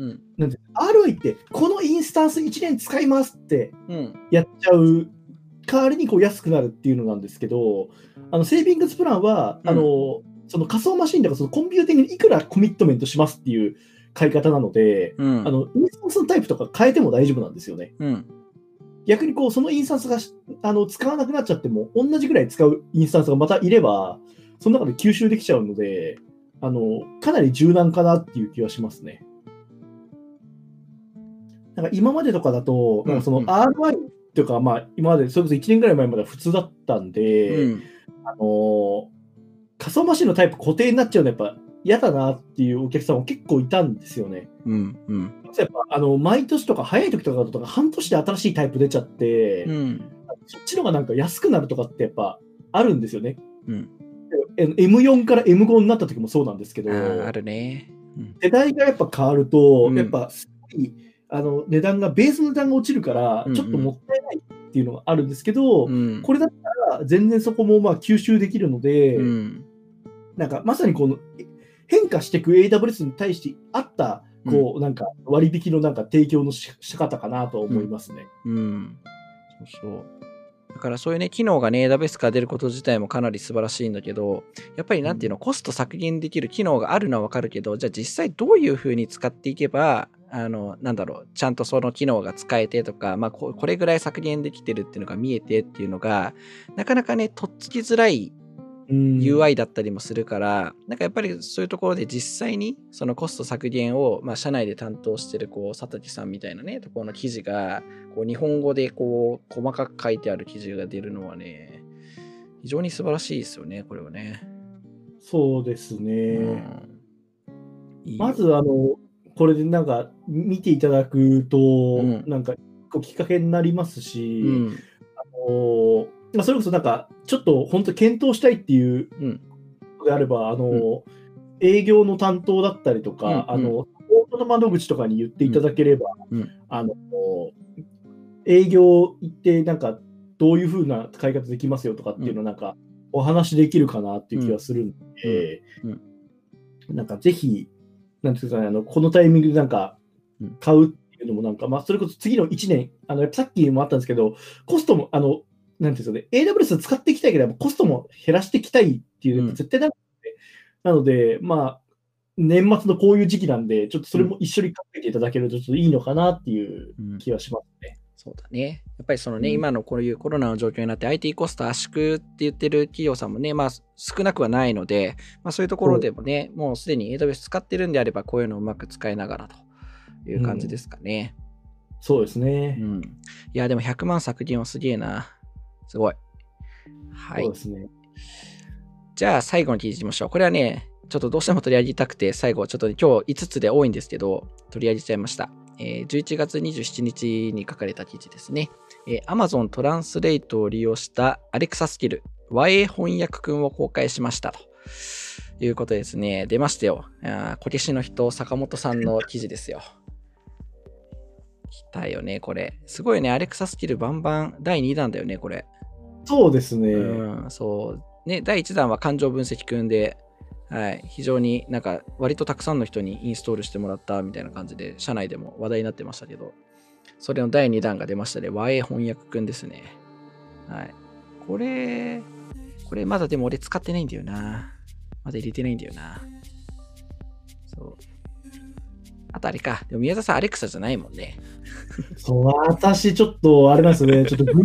のうん。なんて RI って、このインスタンス1年使いますってうん。やっちゃう代わりにこう安くなるっていうのなんですけど、あの Savings Plan は、うんあのその仮想マシンだからそのコンピューティングにいくらコミットメントしますっていう買い方なので、うん。あの、インスタンスのタイプとか変えても大丈夫なんですよね。うん。逆にこう、そのインスタンスがしあの使わなくなっちゃっても、同じぐらい使うインスタンスがまたいれば、その中で吸収できちゃうので、あの、かなり柔軟かなっていう気はしますね。なんか今までとかだと、なんかそのうんうん RI とか、まあ今まで、それこそ1年ぐらい前までは普通だったんで、うん。あの仮想マシンのタイプ固定になっちゃうのやっぱ嫌だなっていうお客さんも結構いたんですよね。うん。うん。やっぱあの毎年とか早い時とかだと半年で新しいタイプ出ちゃって、うん。そっちのがなんか安くなるとかってやっぱあるんですよね。うん。え M4 から M5 になった時もそうなんですけど、あるね。うん。世代がやっぱ変わると、うんやっぱすごいあの値段が、ベースの値段が落ちるからうんう、んちょっともったいないっていうのがあるんですけど、うん。これだったら全然そこもまあ吸収できるので、うん。なんかまさにこのえ変化していく AWS に対してあったこう、なんか割引のなんか提供のし仕方かなと思いますね。うん。そうそう。だからそういうね、機能がね、AWS から出ること自体もかなり素晴らしいんだけど、やっぱりなんていうの、コスト削減できる機能があるのはわかるけど、じゃあ実際どういう風に使っていけば、あの、なんだろう、ちゃんとその機能が使えてとか、まあこ、これぐらい削減できてるっていうのが見えてっていうのが、なかなかね、とっつきづらいうん UI だったりもするから、なんかやっぱりそういうところで実際にそのコスト削減を、まあ、社内で担当してるこう佐竹さんみたいなねところの記事がこう日本語でこう細かく書いてある記事が出るのはね非常に素晴らしいですよねこれはね。そうですね。うん。まず、あの、これでなんか見ていただくと、うん。なんか一個きっかけになりますし、うん。あのまあ、それこそなんか、ちょっと本当検討したいっていううん。のであれば、あの、営業の担当だったりとか、あの、の窓口とかに言っていただければ、うん。あの、営業行って、なんか、どういうふうな使い方できますよとかっていうのをなんか、お話できるかなっていう気がするんで、うん。なんかぜひ、なんていうかね、あの、このタイミングでなんかうん、買うっていうのもなんか、まあ、それこそ次の1年、あの、さっきもあったんですけど、コストも、あの、なんていうんですかね、AWS 使っていきたいけど、コストも減らしていきたいっていう絶対なるので、なので、まあ、年末のこういう時期なんで、ちょっとそれも一緒に考えていただけるとちょっといいのかなっていううん気はしますね。そうだね。やっぱりそのね、うん今のこういうコロナの状況になって IT コスト圧縮って言ってる企業さんもね、まあ少なくはないので、まあそういうところでもね、もうすでに AWS 使ってるんであれば、こういうのをうまく使いながらという感じですかね。そうですうね。ん。いや、でも100万削減はすげえな。すごい。はいそうで。すね。じゃあ最後の記事いきましょう。これはね、ちょっとどうしても取り上げたくて、最後ちょっとね今日5つで多いんですけど、取り上げちゃいました。えー11月27日に書かれた記事ですね。えー Amazon トランスレートを利用した Alexa スキル YA 翻訳くんを公開しましたと。いうことですね。出ましたよ。あーこけしの人、坂本さんの記事ですよ。来たよね、これ。すごいね、Alexa スキルバンバン第2弾だよね、これ。そうですね。うん、そう。ね、第1弾は感情分析くんで、はい、非常になんか割とたくさんの人にインストールしてもらったみたいな感じで、社内でも話題になってましたけど、それの第2弾が出ましたね。和英翻訳くんですね。はい。これ、これまだでも俺使ってないんだよな。まだ入れてないんだよな。そう。あとあれか。でも宮田さん、アレクサじゃないもんね。そう、私、ちょっと、あれなんですよね、ちょっと、グー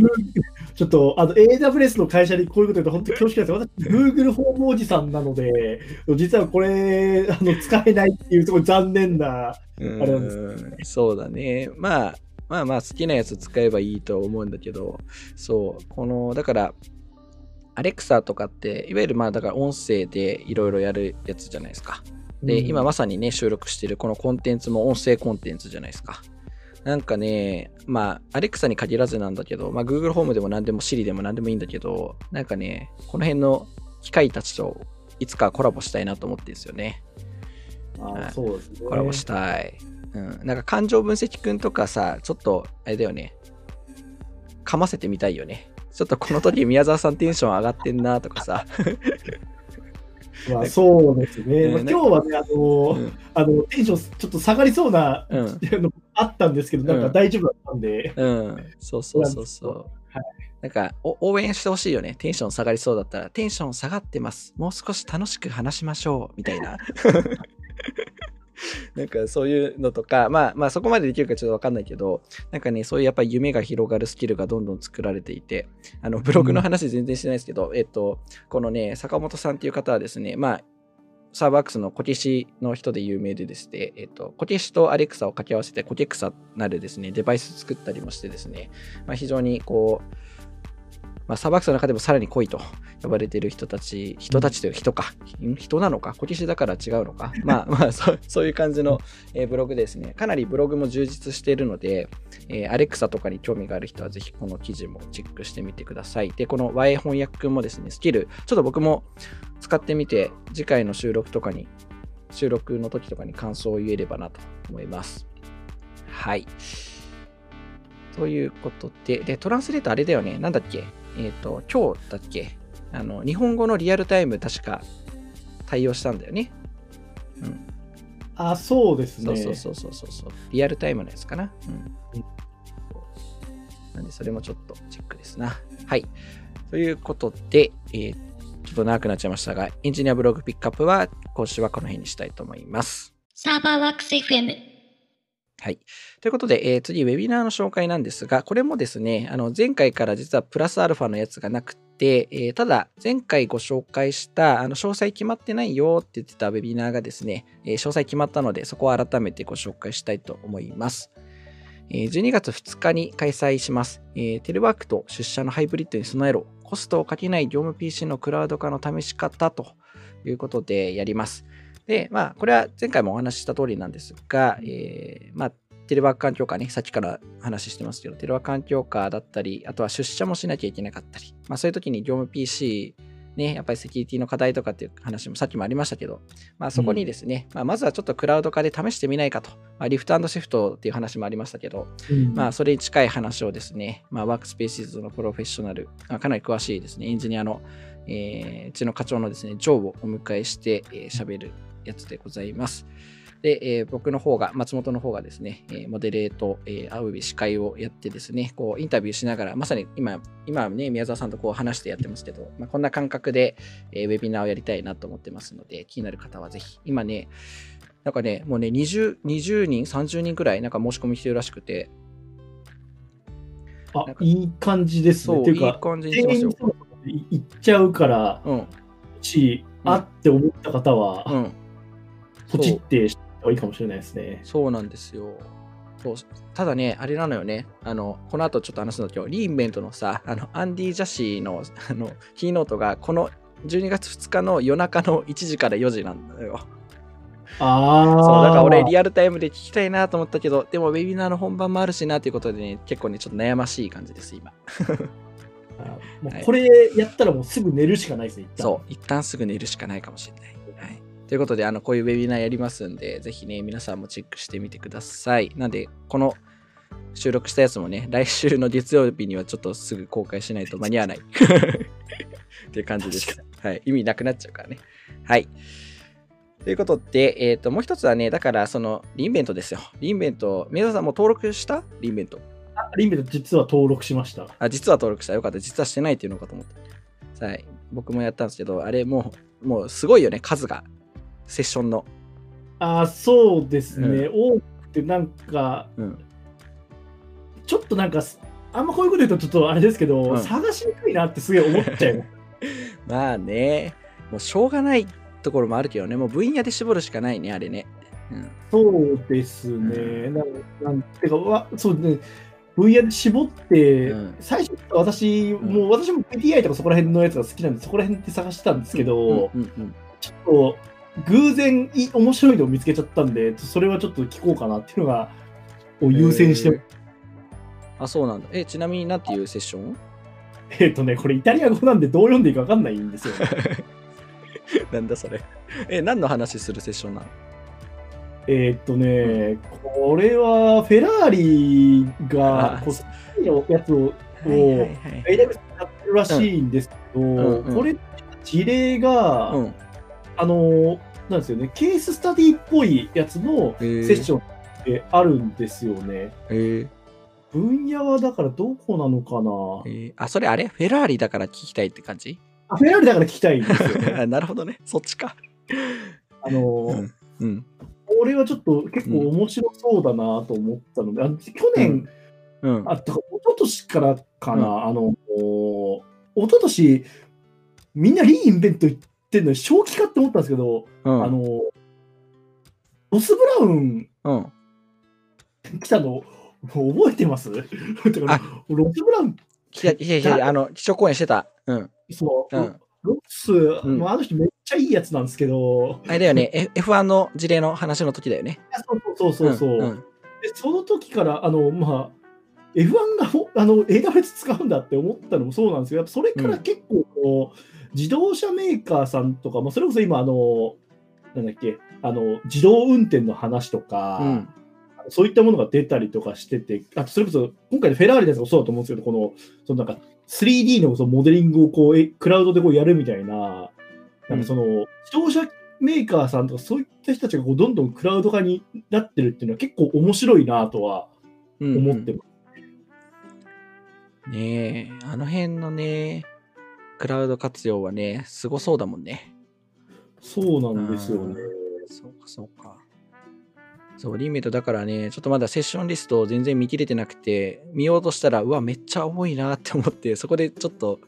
ちょっと、あの、AWS の会社にこういうこと言うと、本当に恐縮なんですよ。私、Google ホームおじさんなので、実はこれ、あの、使えないっていう、すごい残念な、うんあれなんそうだね。まあ、まあまあ好きなやつ使えばいいと思うんだけど、そう、この、だから、アレクサとかって、いわゆるまあだから音声でいろいろやるやつじゃないですか。で、うん今まさにね、収録してるこのコンテンツも音声コンテンツじゃないですか。なんかね、まあ、アレクサに限らずなんだけど、まあ、Google ホームでも何でも Siri でも何でもいいんだけど、なんかね、この辺の機械たちといつかコラボしたいなと思ってるんですよね。あはいそうですね。コラボしたい。うん。なんか感情分析くんとかさ、ちょっと、あれだよね。かませてみたいよね。ちょっとこの時宮沢さんテンション上がってんなとかさ。まあ、そうですね。まあ、うん今日はね、あの、うん。あの、テンションちょっと下がりそうな、うあったんですけど、なんか大丈夫だったんで、うん。そうそうそうそう。なんかお応援してほしいよね。テンション下がりそうだったら、テンション下がってます。もう少し楽しく話しましょう。みたいな。なんかそういうのとか、まあまあそこまでできるかちょっとわかんないけど、なんかね、そういうやっぱり夢が広がるスキルがどんどん作られていて、あのブログの話全然してないですけど、えっと、このね、坂本さんっていう方はですね、まあ、サーバークスのコケシの人で有名でですね、えっと、コケシとアレクサを掛け合わせてコケクサなるですね、デバイス作ったりもしてですね、まあ、非常にこう、まあ、サーバークスの中でもさらに濃いと呼ばれている人たち、人たちという人か、ん人なのか、コケシだから違うのか、まあまあ そう、そういう感じの、えーブログですね。かなりブログも充実しているので、えー、アレクサとかに興味がある人はぜひこの記事もチェックしてみてください。で、この Y 翻訳もですね、スキル、ちょっと僕も使ってみて、次回の収録とかに、収録の時とかに感想を言えればなと思います。はい。ということで、で、トランスレートあれだよね、なんだっけ？えっ、と、今日だっけ？あの、日本語のリアルタイム確か対応したんだよね。うん。あ、そうですね。そうそうそうそうそうそう。リアルタイムのやつかな。うん。なんで、それもちょっとチェックですな。はい。ということで、えーちょっと長くなっちゃいましたが、エンジニアブログピックアップは今週はこの辺にしたいと思います。サーバーワークス FM。はい。ということで、えー次、ウェビナーの紹介なんですが、これもですね、あの前回から実はプラスアルファのやつがなくて、えーただ、前回ご紹介した、あの詳細決まってないよって言ってたウェビナーがですね、えー詳細決まったので、そこを改めてご紹介したいと思います。えー12月2日に開催します、えテレワークと出社のハイブリッドに備えろ、コストをかけない業務 PC のクラウド化の試し方ということでやります。で、まあ、これは前回もお話しした通りなんですが、えーまあ、テレワーク環境下ね、さっきから話してますけど、テレワーク環境下だったり、あとは出社もしなきゃいけなかったり、まあ、そういう時に業務 PC、ね、やっぱりセキュリティの課題とかっていう話もさっきもありましたけど、まあ、そこにですね、まあ、まずはちょっとクラウド化で試してみないかと、まあ、リフトシフトっていう話もありましたけど、うん。まあ、それに近い話をですね、まあ、 WorkSpaces のプロフェッショナル、あかなり詳しいですね、エンジニアの、えーうちの課長のですね、ジョーをお迎えして喋、えー喋るやつでございます。で、えー僕の方が、松本の方がですね、えーモデレート、えー、および司会をやってですね、こう、インタビューしながら、まさに今、今ね、宮沢さんとこう話してやってますけど、まあ、こんな感覚で、えーウェビナーをやりたいなと思ってますので、気になる方はぜひ、今ね、なんかね、もうね、20, 20人、30人くらい、なんか申し込みしてるらしくて、あいい感じですね。そう、いいい感じにしてますよ。い行っちゃうから、うん、し、うんあって思った方は、うん。ポチってした方がいいかもしれないですね。そうなんですよ。そうただね、あれなのよね。あの、この後ちょっと話すんだけど、リーンベントのさ、あの、アンディ・ジャシーの、あの、キーノートが、この12月2日の夜中の1時から4時なんだよ。ああ。そう、だから俺リアルタイムで聞きたいなと思ったけど、でもウェビナーの本番もあるしなということでね、結構ね、ちょっと悩ましい感じです、今。あもはいうこれやったらもうすぐ寝るしかないですね。一旦そう、一旦すぐ寝るしかないかもしれない。はい、ということで、あのこういうウェビナーやりますんで、ぜひね、皆さんもチェックしてみてください。なんで、この収録したやつもね、来週の月曜日にはちょっとすぐ公開しないと間に合わない。っていう感じです。はい、意味なくなっちゃうからね。はい。ということで、えっ、と、もう一つはね、だから、その、リンベントですよ。リンベント、宮沢さんもう登録した？リンベント。あリンベント実は登録しました。あ、実は登録した。よかった。実はしてないっていうのかと思った。はい。僕もやったんですけど、あれもう、もうすごいよね、数が。セッションの。ああ、そうですね。多くてなんか、うん。ちょっとなんか、あんまこういうこと言うとちょっとあれですけど、うん探しにくいなってすげえ思っちゃい まあね、もうしょうがないところもあるけどね、もう分野で絞るしかないね、あれね。うん。そうですね。なんなんてか、わそうね。分野で絞って、うん最初私、んもう私も PTI とかそこら辺のやつが好きなんで、そこら辺って探してたんですけど、ちょっと偶然い面白いのを見つけちゃったんで、それはちょっと聞こうかなっていうのが、を優先して、へーあ、そうなんだ。え、ちなみになんていうセッション？えっとね、これイタリア語なんでどう読んでいいか分かんないんですよ、ね。なんだそれ。え、何の話するセッションなの？えっとね、これはフェラーリがあ、こうスキーのやつを、はいはいはい。AWS でやってるらしいんですけど、んうんこれ、事例が、うん。あの、なんですよね、ケーススタディっぽいやつのセッションってあるんですよね。へえ。分野はだからどこなのかなえーあ、それあれ？フェラーリだから聞きたいって感じ？あフェラーリだから聞きたいんですよね。あ なるほどね。そっちか。あのーうん。うん。これはちょっと結構面白そうだなと思ったので、あの去年、うん。あ、だから一昨年からかな、あの、お一昨年みんなリーインベント言ってんのに正気かって思ったんですけど、うん。あの、ロス・ブラウンうん。来たの覚えてます？ロス・ブラウン、いやいやいや、あの、基調講演してた。うん。そう、うんロス、うあの人めっちゃいいやつなんですけど、あれだよね。F- F1 の事例の話の時だよね。そうそうそうそう、んんでその時から、あの、まあ、F1 がほあの AWS 使うんだって思ったのもそうなんですけど、やっぱそれから結構こう、自動車メーカーさんとか、まあ、それこそ今、あの、なんだっけ、あの、自動運転の話とか、うん。そういったものが出たりとかしてて、あとそれこそ今回のフェラーリのやつもそうだと思うんですけど、このそのなんか 3D のそのモデリングをこうえクラウドでこうやるみたいな、なんかその自動車メーカーさんとかそういった人たちがこうどんどんクラウド化になってるっていうのは結構面白いなとはうん思ってます。ねえ、あの辺のね、クラウド活用はね、すごそうだもんね。そうなんですよね。そうか、そうか。そう、リメイトだからね、ちょっとまだセッションリストを全然見切れてなくて、見ようとしたら、うわ、めっちゃ重いなって思って、そこでちょっと、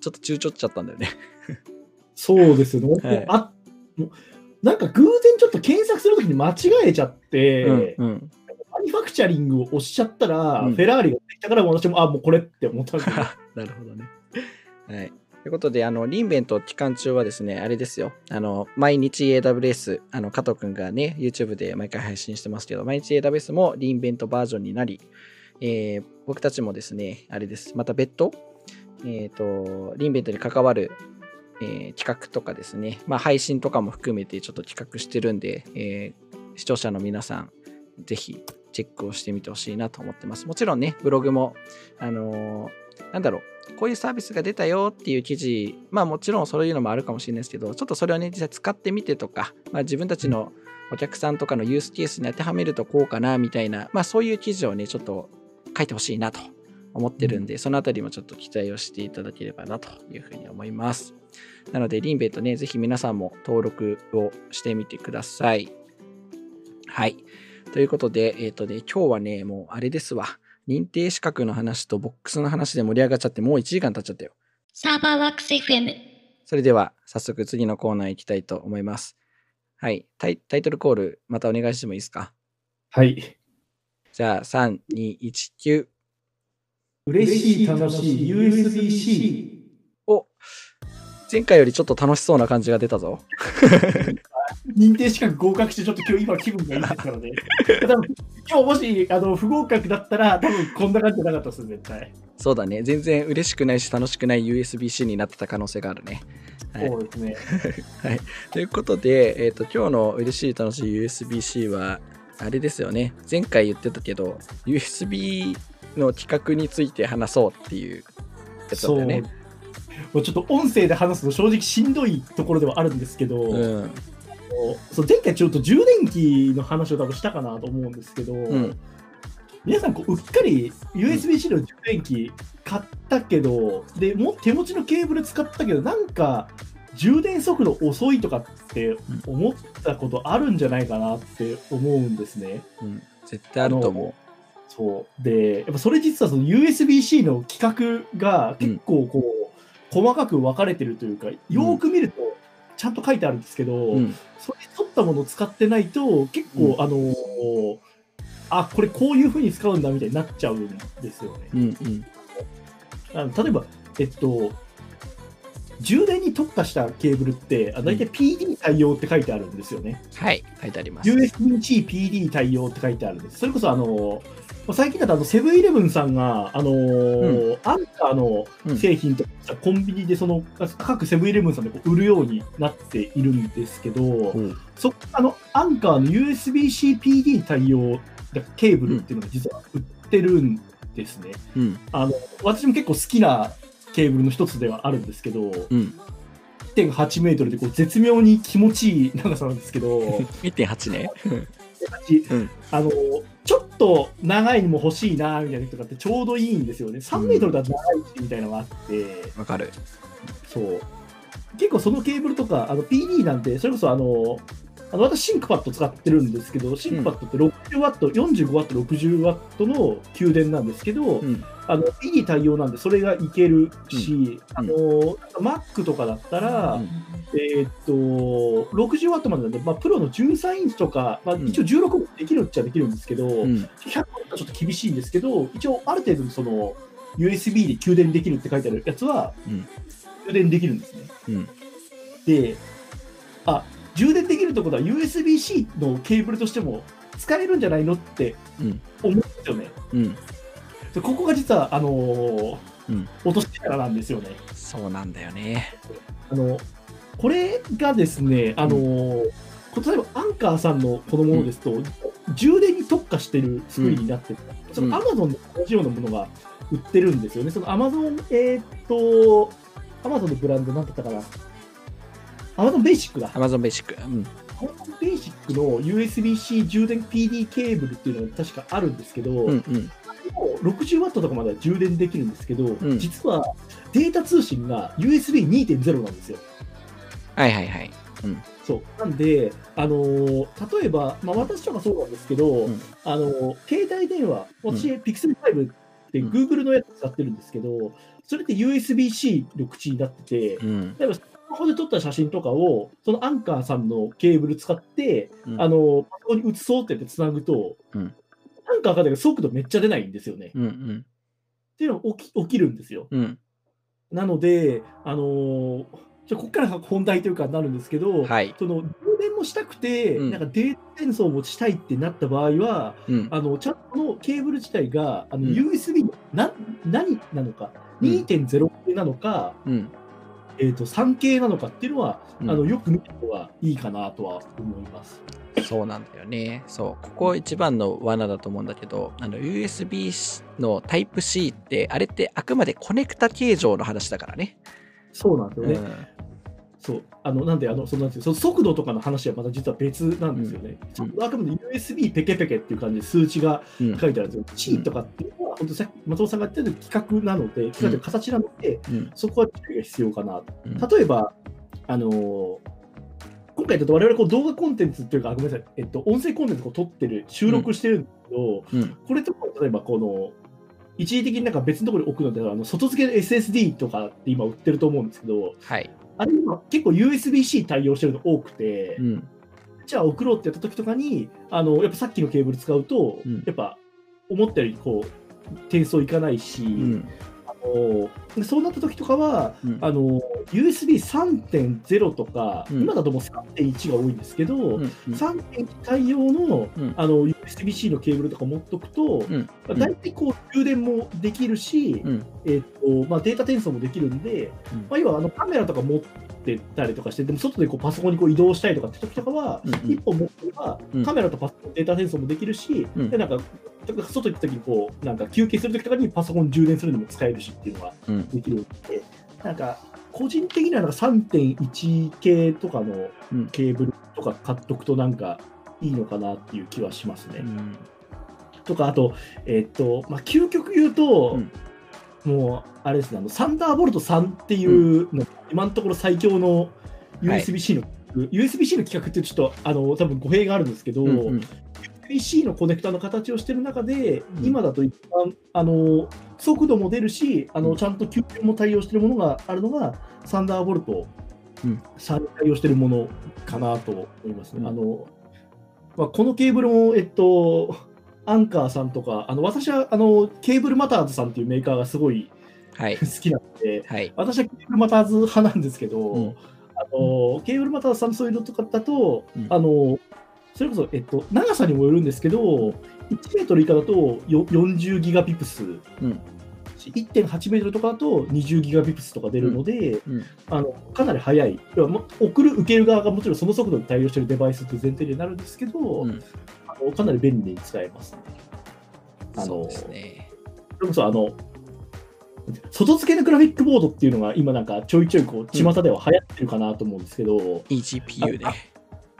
ちょっと躊躇っちゃったんだよね。そうですよね。はいあもうなんか偶然ちょっと検索するときに間違えちゃって、うん、うん。マニファクチャリングを押しちゃったら、うんフェラーリができたから私も、あ、もうこれって思ったんですよ。なるほどね。はい。ということで、あの、リンベント期間中はですね、あれですよ。あの、毎日 AWS、あの、加藤くんがね、YouTube で毎回配信してますけど、毎日 AWS もリンベントバージョンになり、えー僕たちもですね、あれです。また別途、えっ、と、リンベントに関わる、えー企画とかですね、まあ、配信とかも含めてちょっと企画してるんで、え視聴者の皆さん、ぜひチェックをしてみてほしいなと思ってます。もちろんね、ブログも、あのなんだろう、こういうサービスが出たよっていう記事、まあもちろんそういうのもあるかもしれないですけど、ちょっとそれをね、実際使ってみてとか、まあ自分たちのお客さんとかのユースケースに当てはめるとこうかなみたいな、まあそういう記事をね、ちょっと書いてほしいなと思ってるんで、そのあたりもちょっと期待をしていただければなというふうに思います。なので、リンベイトね、ぜひ皆さんも登録をしてみてください。はい。ということで、えっ、とね、今日はね、もうあれですわ。認定資格の話とボックスの話で盛り上がっちゃって、もう1時間経っちゃったよ。サーバーワークス FM。それでは、早速次のコーナー行きたいと思います。はい。タイタイトルコール、またお願いしてもいいですか？はい。じゃあ、3、2、1、9。嬉しい、楽しい、USB-C。お前回よりちょっと楽しそうな感じが出たぞ。認定資格合格して、ちょっと今日今気分がいいですからね。今日もしあの不合格だったら、多分こんな感じじゃなかったです、絶対。そうだね。全然嬉しくないし楽しくない USB-C になってた可能性があるね。はいそうですね。ということで、えっ、と、今日の嬉しい楽しい USB-C は、あれですよね。前回言ってたけど、USB の企画について話そうっていうやつだよね。もうちょっと音声で話すと正直しんどいところではあるんですけど、うん。そう前回ちょっと充電器の話を多分したかなと思うんですけど、うん。皆さんこううっかり USB-C の充電器買ったけど、でもう手持ちのケーブル使ったけどなんか充電速度遅いとかって思ったことあるんじゃないかなって思うんですね。うん。絶対あると思そうでやっぱそれ実はその USB-C の規格が結構こう、細かく分かれてるというかよーく見るとちゃんと書いてあるんですけど、う。うん。それに沿ったものを使ってないと結構、うんあのーあこれこういうふうに使うんだみたいになっちゃうんですよね。うん。うん。あの例えば、えっと、充電に特化したケーブルって、あ大体 PD 対応って書いてあるんですよね。はい。書いてあります。USB-C PD 対応って書いてあるんです。それこそ、あのまあ最近だとあのセブンイレブンさんが、あのーアンカーのうん製品とかコンビニでその各セブンイレブンさんでこう売るようになっているんですけど、うんそあのアンカーの USB-C PD 対応ケーブルっていうのが実は売ってるんですね。うん。あの私も結構好きなケーブルの一つではあるんですけど、うん。1.8メートルでこう絶妙に気持ちいい長さなんですけど、1.8ね。うんあのちょっと長いのも欲しいなみたいな時とかってちょうどいいんですよね。3メートルだと長いしみたいなのがあって、わかる。そう。結構そのケーブルとか、あの PD なんて、それこそあの、あの私、 ThinkPad 使ってるんですけど、 ThinkPad って60ワット、45ワット、60ワットの給電なんですけど、うん。あの PD 対応なんで、それがいけるし、うんあの Mac とかだったら、うんえーっと、60ワットまでなんで、まあ、プロの13インチとか、まあ、うん一応16もできるっちゃできるんですけど、うん。100ワットはちょっと厳しいんですけど、一応ある程度その USB で給電できるって書いてあるやつは、うん給電できるんですね。うん。で、あ、充電できるってことは USB-C のケーブルとしても使えるんじゃないのってうん思うんですよね。うん。でここが実は、あのーうん落とし穴なんですよね。そうなんだよね。あのこれがですね、あのー例えばアンカーさんのこのものですと、充電に特化してる作りになってる、その Amazon で同じようなものが売ってるんですよね。その Amazon、えーっと、Amazon のブランドなんだったかな。Amazon ベーシックだ。Amazon Basic。うん。Amazon ベーシックの USB-C 充電 PD ケーブルっていうのが確かあるんですけど、うんうん。もう60ワットとかまでは充電できるんですけど、ん。実はデータ通信が USB2.0 なんですよ。はいはいはい。そう。なんで、あのー例えば、まあ、私とかそうなんですけど、うん。あのー携帯電話、私、う Pixel 5ってうん。Google のやつ使ってるんですけど、それって USB-C の口になってて、うん。例えばスマホで撮った写真とかを、そのアンカーさんのケーブル使って、うん。あのーパソコンに移そうって言ってつなぐと、うんアンカーから速度めっちゃ出ないんですよね。うんうん。っていうのが起き起きるんですよ。うん。なので、あのーじゃあここからが本題というかなるんですけど、はい。その充電もしたくて、うんなんかデータ転送もしたいってなった場合は、うん。あのちゃんとこのケーブル自体があのうん USB のな何なのか、うん2.0系なのか、うん。えー、と3系なのかっていうのは、うんあのよく見た方がいいかなとは思います。そうなんだよね。そう。ここ一番の罠だと思うんだけど、あの USB の Type-C って、あれってあくまでコネクタ形状の話だからね。そうなんですよね。うんそうあのなんであのそのなんていうその速度とかの話はまた実は別なんですよね。うんあくまで USB ペケペケっていう感じで数値がうん書いてあるんですよ。C とかっていうのは、本当さ松本さんが言ったように企画なので、企画という形なので、うんそこは注意が必要かなと。うん例えば、あのー今回だと我々こう動画コンテンツっていうか、あごめんなさい、えっと、音声コンテンツを撮ってる、収録してるんですけど、うん。これとか例えばこの、一時的になんか別のところに置くので、あの外付けの SSD とかって今売ってると思うんですけど、はい。あれ今結構 USB-C 対応してるの多くて、うん。じゃあ送ろうってやった時とかに、あのやっぱさっきのケーブル使うと、うんやっぱ思ったよりこう転送いかないし、うん。あのでそうなった時とかは、うんあの USB3.0 とか、うん今だともう3.1が多いんですけど、うん。3.1対応の,、うんあの USB-C のケーブルとか持っとくと、大体こう充電もできるし、うん。えっとまあ、データ転送もできるんで、うんまあ、要はあのカメラとか持ってたりとかして、でも外でこうパソコンにこう移動したりとかって時とかは、うん一本持ってれば、うんカメラとパソコンデータ転送もできるし、うんでなんか外行った時にこうなんか休憩する時とかにパソコン充電するのも使えるしっていうのがうん。できるので、なんか個人的にはなんか3.1系とかのうんケーブルとか買っとくとなんかいいのかなっていう気はしますね。うん。とか、あと、えっと、まあ、究極言うと、うんもう、あれですね、あの、サンダーボルト3っていうの、今のところ最強の USB-C の、USB-C の規格ってちょっと、あの、多分語弊があるんですけど、うんうん。USB-C のコネクタの形をしてる中で、うん。今だと一番、あの、速度も出るし、あの、うん。ちゃんと給電も対応してるものがあるのが、サンダーボルトうん。3に対応してるものかなと思いますね。うん。あの、まあ、このケーブルも、えっと、アンカーさんとか、あの私はあのケーブルマターズさんっていうメーカーがすごいはい。好きなので、はい。私はケーブルマターズ派なんですけど、うん。あのケーブルマターズさんのそういうのとかだと、うん。あのそれこそ、えっと、長さにもよるんですけど、1メートル以下だとよ40ギガピプス、うん。1.8メートルとかだと20ギガピプスとか出るので、うん。あのかなり速い、送る、受ける側がもちろんその速度に対応しているデバイスっていう前提になるんですけど、うん。あのかなり便利に使えますね。あのそうですね。それこそあの、外付けのグラフィックボードっていうのが今なんかちょいちょいこう巷では流行ってるかなと思うんですけど、eGPU で。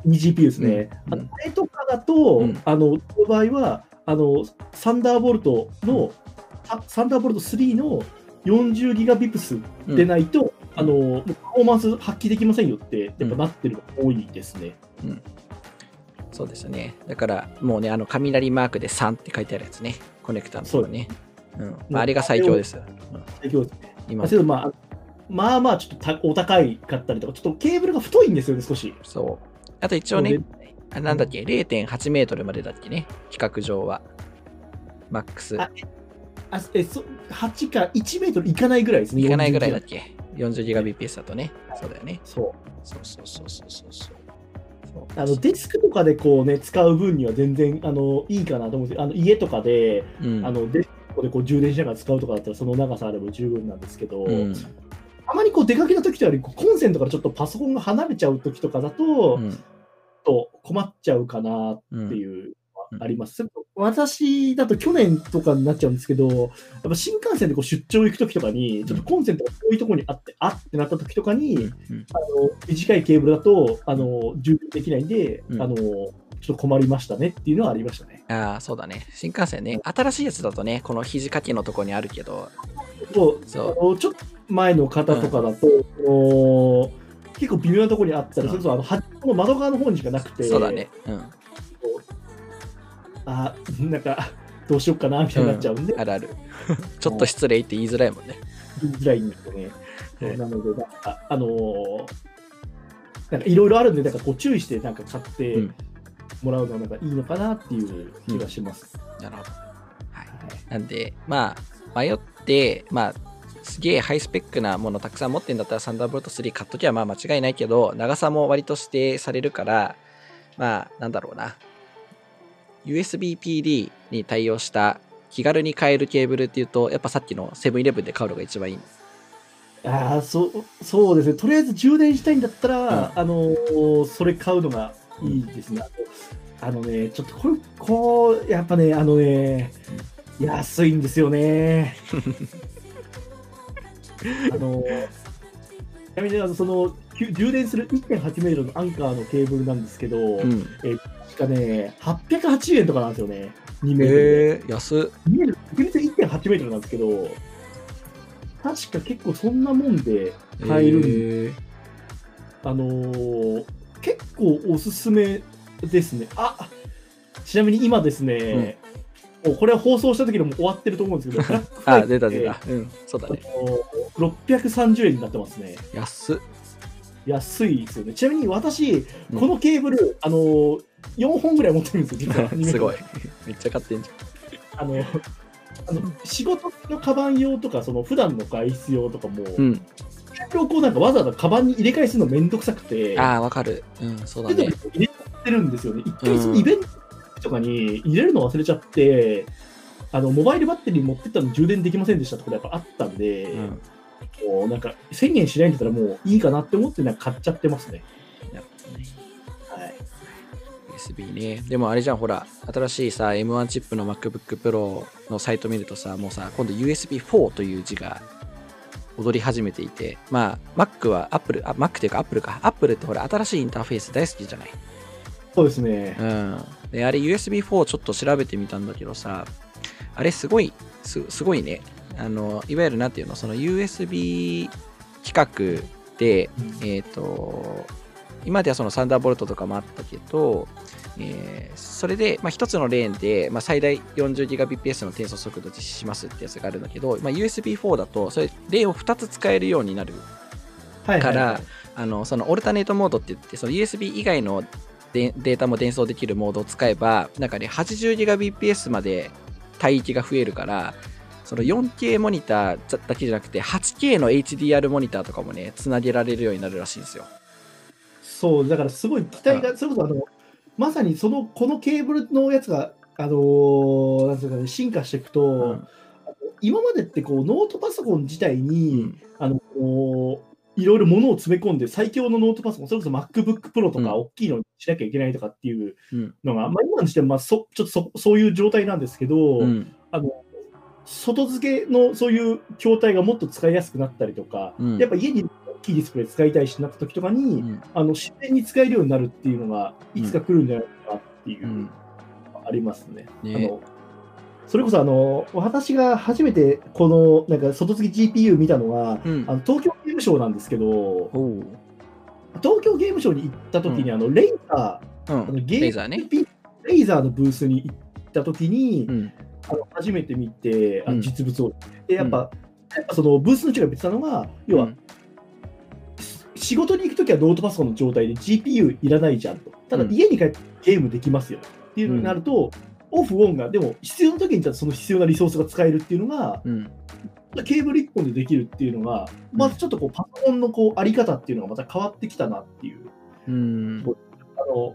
eGPU ですね。うんあのあれとかだと、うんあの、その場合は、あの、サンダーボルトの、あサンダーボルト3の40ギガビプスでないと、あの、もうパフォーマンス発揮できませんよって、やっぱなってるのが多いですね。そうですね。だから、もうね、あの、雷マークで3って書いてあるやつね。コネクタのところね。うん。まあ、あれが最強です。うん最強ですね。今まあ、けどまあ、まあまあ、ちょっとたお高いかったりとか、ちょっとケーブルが太いんですよね、少し。そう。あと一応ね、あなんだっけ、0.8メートルまでだっけね、規格上は。マックス。ああえそ8か1メートルいかないぐらいですね。いかないぐらいだっ40け ?40GBps だとね。そうだよね。そうそうそうそうそう。そうあのデスクとかでこうね、使う分には全然あのいいかなと思うんですあの家とかで、うん。あのデスクでこう充電しながら使うとかだったら、その長さあれば十分なんですけど、うん。たまにこう出かけた時とかにこうコンセントからちょっとパソコンが離れちゃう時とかだと、うん。と困っちゃうかなっうんていうあります。私だと去年とかになっちゃうんですけど、やっぱ新幹線でこう出張行く時とかに、ちょっとコンセントが遠いところにあって、あってなった時とかに、うんあの短いケーブルだとあの充電できないんで、うんあの、ちょっと困りましたねっていうのはありましたね。ああ、そうだね。新幹線ね。新しいやつだとね、この肘掛けのとこにあるけど、そうそうちょっと前の方とかだと、あの結構微妙なところにあったり、うんそれこそあのの窓側の方にしかなくて、そうだね。うん。あなんかどうしようかなみたいになっちゃうんで、あるある。ちょっと失礼って言いづらいもんね。言いづらいんですよね。そうはいなので、なんか、あのーなんかいろいろあるんで、なんかこう注意してなんか買ってうんもらうのがなんかいいのかなっていう気がします。なるほど。はい。なんで、まあ、迷って、まあ、すげえハイスペックなものたくさん持ってんだったらサンダーボルト3買っときゃまあ間違いないけど、長さも割と指定されるから、まあ、なんだろうな。USB PD に対応した気軽に買えるケーブルっていうと、やっぱさっきのセブンイレブンで買うのが一番いい。ああ、そう、そうですね。とりあえず充電したいんだったら、うんあのーそれ買うのがいいですね。あのね、ちょっとこれ、こう、やっぱね、あのね、安いんですよね。あのーちなみにあのその充電する1.8メートルのアンカーのケーブルなんですけど、うん。確かね、880円とかなんですよね。2メートルで。えー、安っ。2メートル、確実に1.8メートルなんですけど、確か結構そんなもんで買えるんで、えーあのー結構おすすめですね。あちなみに今ですね、もうこれは放送した時のも終わってると思うんですけど、あ、出た出た。うん、そうだね。あのー630円になってますね。安っ。安いですよね。ちなみに私、うんこのケーブル、あのー4本ぐらい持ってるんですよ、実は。すごい。めっちゃ買ってんじあの、あの仕事のカバン用とか、その普段の外出用とかも、ゃん。うん。こうなんかわざわざカバンに入れ替えするのめんどくさくて、ああ、わかる。うん、そうだね。入れちゃってるんですよね。一回そのイベントとかに入れるの忘れちゃって、あのモバイルバッテリー持ってったの充電できませんでしたとかやっぱあったんで、うん。もうなんか1000円しないんだったらもういいかなって思ってなんか買っちゃってますね。USB ね。でもあれじゃん、ほら、新しいさ、M1 チップの MacBook Pro のサイト見るとさ、もうさ、今度 USB4 という字が踊り始めていて、まあ、Mac は Apple、あ、Mac っていうか Apple か。Apple ってほら、新しいインターフェース大好きじゃない？そうですね。うん。で、あれ USB4 ちょっと調べてみたんだけどさ、あれすごい、すすごいね。あの、いわゆるなんていうの、その USB 規格で、えっ、と、今まではそのサンダーボルトとかもあったけど、えーそれで、まあ、一つのレーンで、まあ、最大 40Gbps の転送速度を実施しますってやつがあるんだけど、まあ、USB4 だと、それ、レーンを2つ使えるようになるはいはいはい。から、あのそのオルタネートモードって言ってその USB 以外のデデータも伝送できるモードを使えばなんかね 80Gbps まで帯域が増えるからその 4K モニターだけじゃなくて 8K の HDR モニターとかもねつなげられるようになるらしいんですよそう、だからすごい期待が、それこそあの、まさにその、このケーブルのやつが、あのーなんていうかね、進化していくと、うん。今までってこうノートパソコン自体に、うん。あのこういろいろ物を詰め込んで最強のノートパソコン、それこそ MacBook Pro とうん。か大きいのにしなきゃいけないとかっていううん。のが、まあ、今にしてもまあそちょっとそそういう状態なんですけど、うん。あの外付けのそういう筐体がもっと使いやすくなったりとか、うん。やっぱ家に大きいディスプレイ使いたいしなった時とかに、うん。あの自然に使えるようになるっていうのがいつか来るんじゃないかなっていうう、ん。ありますね。ね。あのそれこそあの、私が初めてこの、なんか外付き GPU 見たのは、うん。あの東京ゲームショウなんですけど、東京ゲームショウに行った時に、あの、レイザー、うん。あのゲーレーザーね。レイザーのブースに行った時に、うん。あの初めて見て、あうん。実物を。で、やっぱ、やっぱそのブースの人が言ってたのが、要は、うん仕事に行くときはノートパソコンの状態で GPU いらないじゃんと。ただうん家に帰ってゲームできますよっていうのになると、オフ、オンが、でも必要な時にその必要なリソースが使えるっていうのが、うん。ケーブル1本でできるっていうのが、まずちょっとこうパソコンのこうあり方っていうのがまた変わってきたなっていう。うん。あの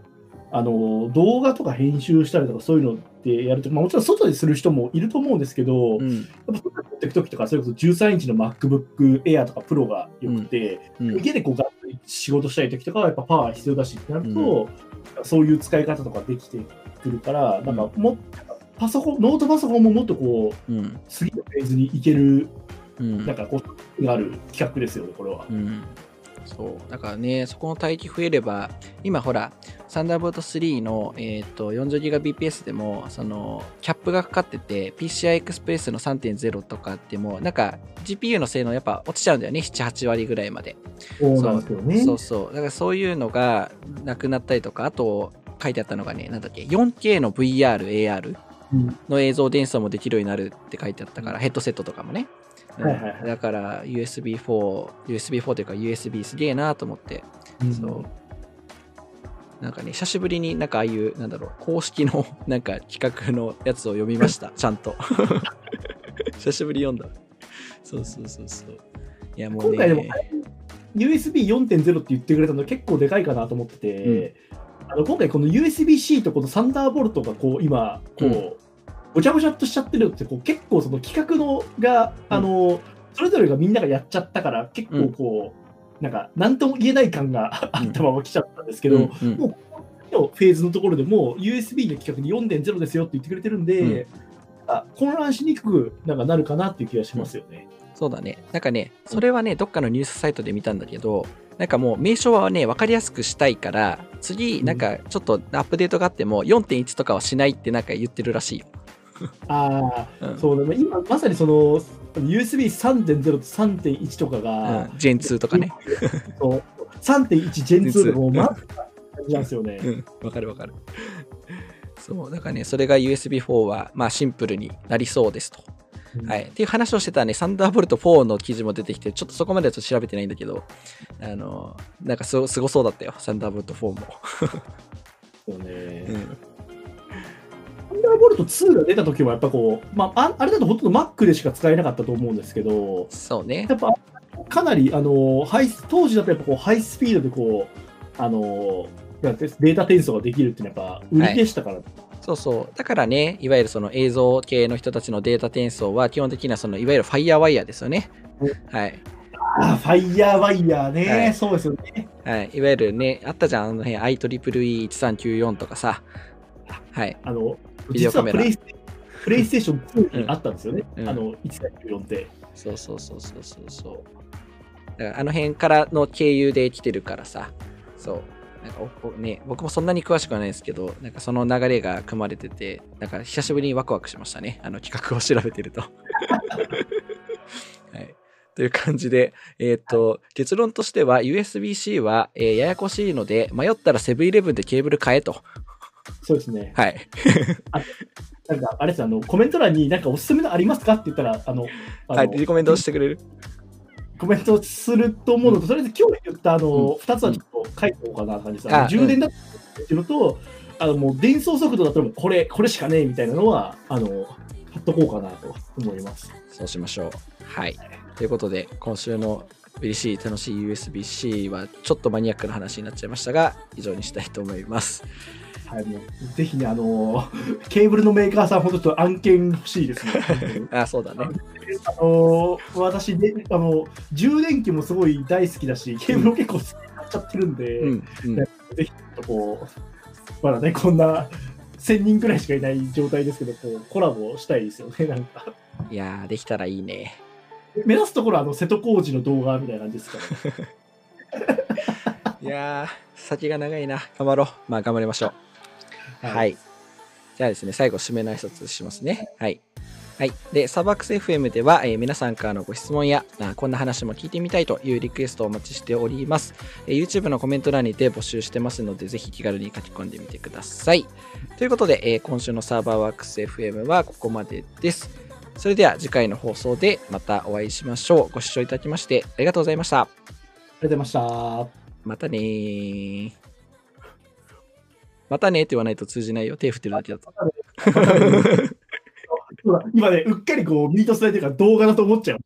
あの動画とか編集したりとかそういうのってやると、まあ、もちろん外でする人もいると思うんですけど、うん。やっぱ外で持っていくときとか、それこそ13インチの MacBook Air とか Pro がよくて、うん。家でこうガッと仕事したいときとかはやっぱパワー必要だしってなると、そういう使い方とかできてくるから、なんかもパソコン、ノートパソコンももっとこう、うん。次のフェーズに行ける、うん。なんかこう、がある企画ですよね、これは。うん。そう。だからね、そこの帯域増えれば、今ほら、サンダーボルト3の、えー、と 40GBps でも、その、キャップがかかってて、PCI Express の3.0とかでも、なんか、GPU の性能やっぱ落ちちゃうんだよね、7、8割ぐらいまで。そうなんですよね。そうそう。だからそういうのがなくなったりとか、あと、書いてあったのがね、なんだっけ、4K の VR、AR うんの映像伝送もできるようになるって書いてあったから、ヘッドセットとかもね。うんはいはい。はいだから USB4、USB4 というか USB すげえなと思って、うん。そう。なんかね、久しぶりになんかああいう、なんだろう、公式の なんか企画のやつを読みました、ちゃんと。久しぶりに読んだ。そうそうそうそう。いやもう今回でもね、USB4.0 って言ってくれたの結構でかいかなと思ってて、あの今回この USB-C とこのサンダーボルトがこう今こう、うんごちゃごちゃっとしちゃってるのってこう結構その企画のが、あのそれぞれがみんながやっちゃったから結構こう、なんか何とも言えない感があったまま来ちゃったんですけど、うんうんもうこのフェーズのところでも USB の規格に4.0ですよって言ってくれてるんで、あ混乱しにくくなんかなるかなっていう気がしますよね。そうだね。なんかね、それはね、どっかのニュースサイトで見たんだけど、なんかもう名称はね、分かりやすくしたいから、次、なんかちょっとアップデートがあっても、4.1とかはしないってなんか言ってるらしいよ。ああ、うんそうだね。今まさにその USB3.0 と3.1とかうが、ん、ジェン2とかね。そう3.1ジェン2とかもまず感じなんですよね。うん、わかるわかる。そう、だからね、それが USB4 は、まあシンプルになりそうですと。はい。っていう話をしてたらね、サンダーボルト4の記事も出てきて、ちょっとそこまではちょっと調べてないんだけど、あの、なんかすごすごそうだったよ、サンダーボルト4も。そうねうん。サンダーボルト2が出た時はやっぱこう、まあ、ああれだとほとんど Mac でしか使えなかったと思うんですけど、そうねや。っぱかなりあのハイス当時だとやっぱこうハイスピードでこうあのデータ転送ができるっていうのはやっぱ売りでしたから、そうそう。だからね、いわゆるその映像系の人たちのデータ転送は基本的にはそのいわゆるファイヤーワイヤーですよね。はい。ああ、ファイヤーワイヤーね、はいそうですよね。はい。いわゆるね、あったじゃん、あの辺 IEEE1394 とかさ。はい。あのビデオカメラ実はプレイステプレイステーション2にあったんですよね、うんあの1.94って。そうそうそうそうそうそう。だからあの辺からの経由で来てるからさ。そう。なんかおおね、僕もそんなに詳しくはないですけど、なんかその流れが組まれてて、なんか久しぶりにワクワクしましたね。あの企画を調べてると。はい。という感じで、えっ、と、結論としては USB-C は、えーややこしいので、迷ったらセブンイレブンでケーブル買えと。そうですね。はい。なんか、あれですあの、コメント欄になんかおすすめのありますかって言ったら、あの、あのはい、リコメントしてくれる？コメントすると思うのと、とりあえず今日言ったあの、うん2つはちょっと書いておこうかなって感じです。ああの充電だっていうのと、あのもう伝送速度だったらこれ、これしかねえみたいなのは、あの、貼っとこうかなと思います。そうしましょう。はい。ということで、今週の嬉しい楽しい USB-C はちょっとマニアックな話になっちゃいましたが、以上にしたいと思います。はい、もうぜひね、あの、ケーブルのメーカーさん、ほんとちょっと案件欲しいですね。あ、そうだね。あの私であの、充電器もすごい大好きだし、ケーブルも結構好きになっちゃってるんで、うん。うんぜひちょっとこう、まだね、こんな1000人くらいしかいない状態ですけど、こうコラボしたいですよね、なんか。いやー、できたらいいね。目指すところはあの瀬戸康史の動画みたいな感じですか？ら、いやー、先が長いな。頑張ろう。まあ、頑張りましょう。はい。じゃあですね、最後、締めの挨拶しますね。はい。はい。で、サバックス FM では、えー皆さんからのご質問やあ、こんな話も聞いてみたいというリクエストをお待ちしております。えー YouTube のコメント欄にて募集してますので、ぜひ気軽に書き込んでみてください。ということで、えー今週のサーバーワークス FM はここまでです。それでは次回の放送でまたお会いしましょう。ご視聴いただきましてありがとうございました。ありがとうございました。またねー。またねって言わないと通じないよ。手振ってるだけだと。今ね、うっかりこう、ミートスライドが動画だと思っちゃう。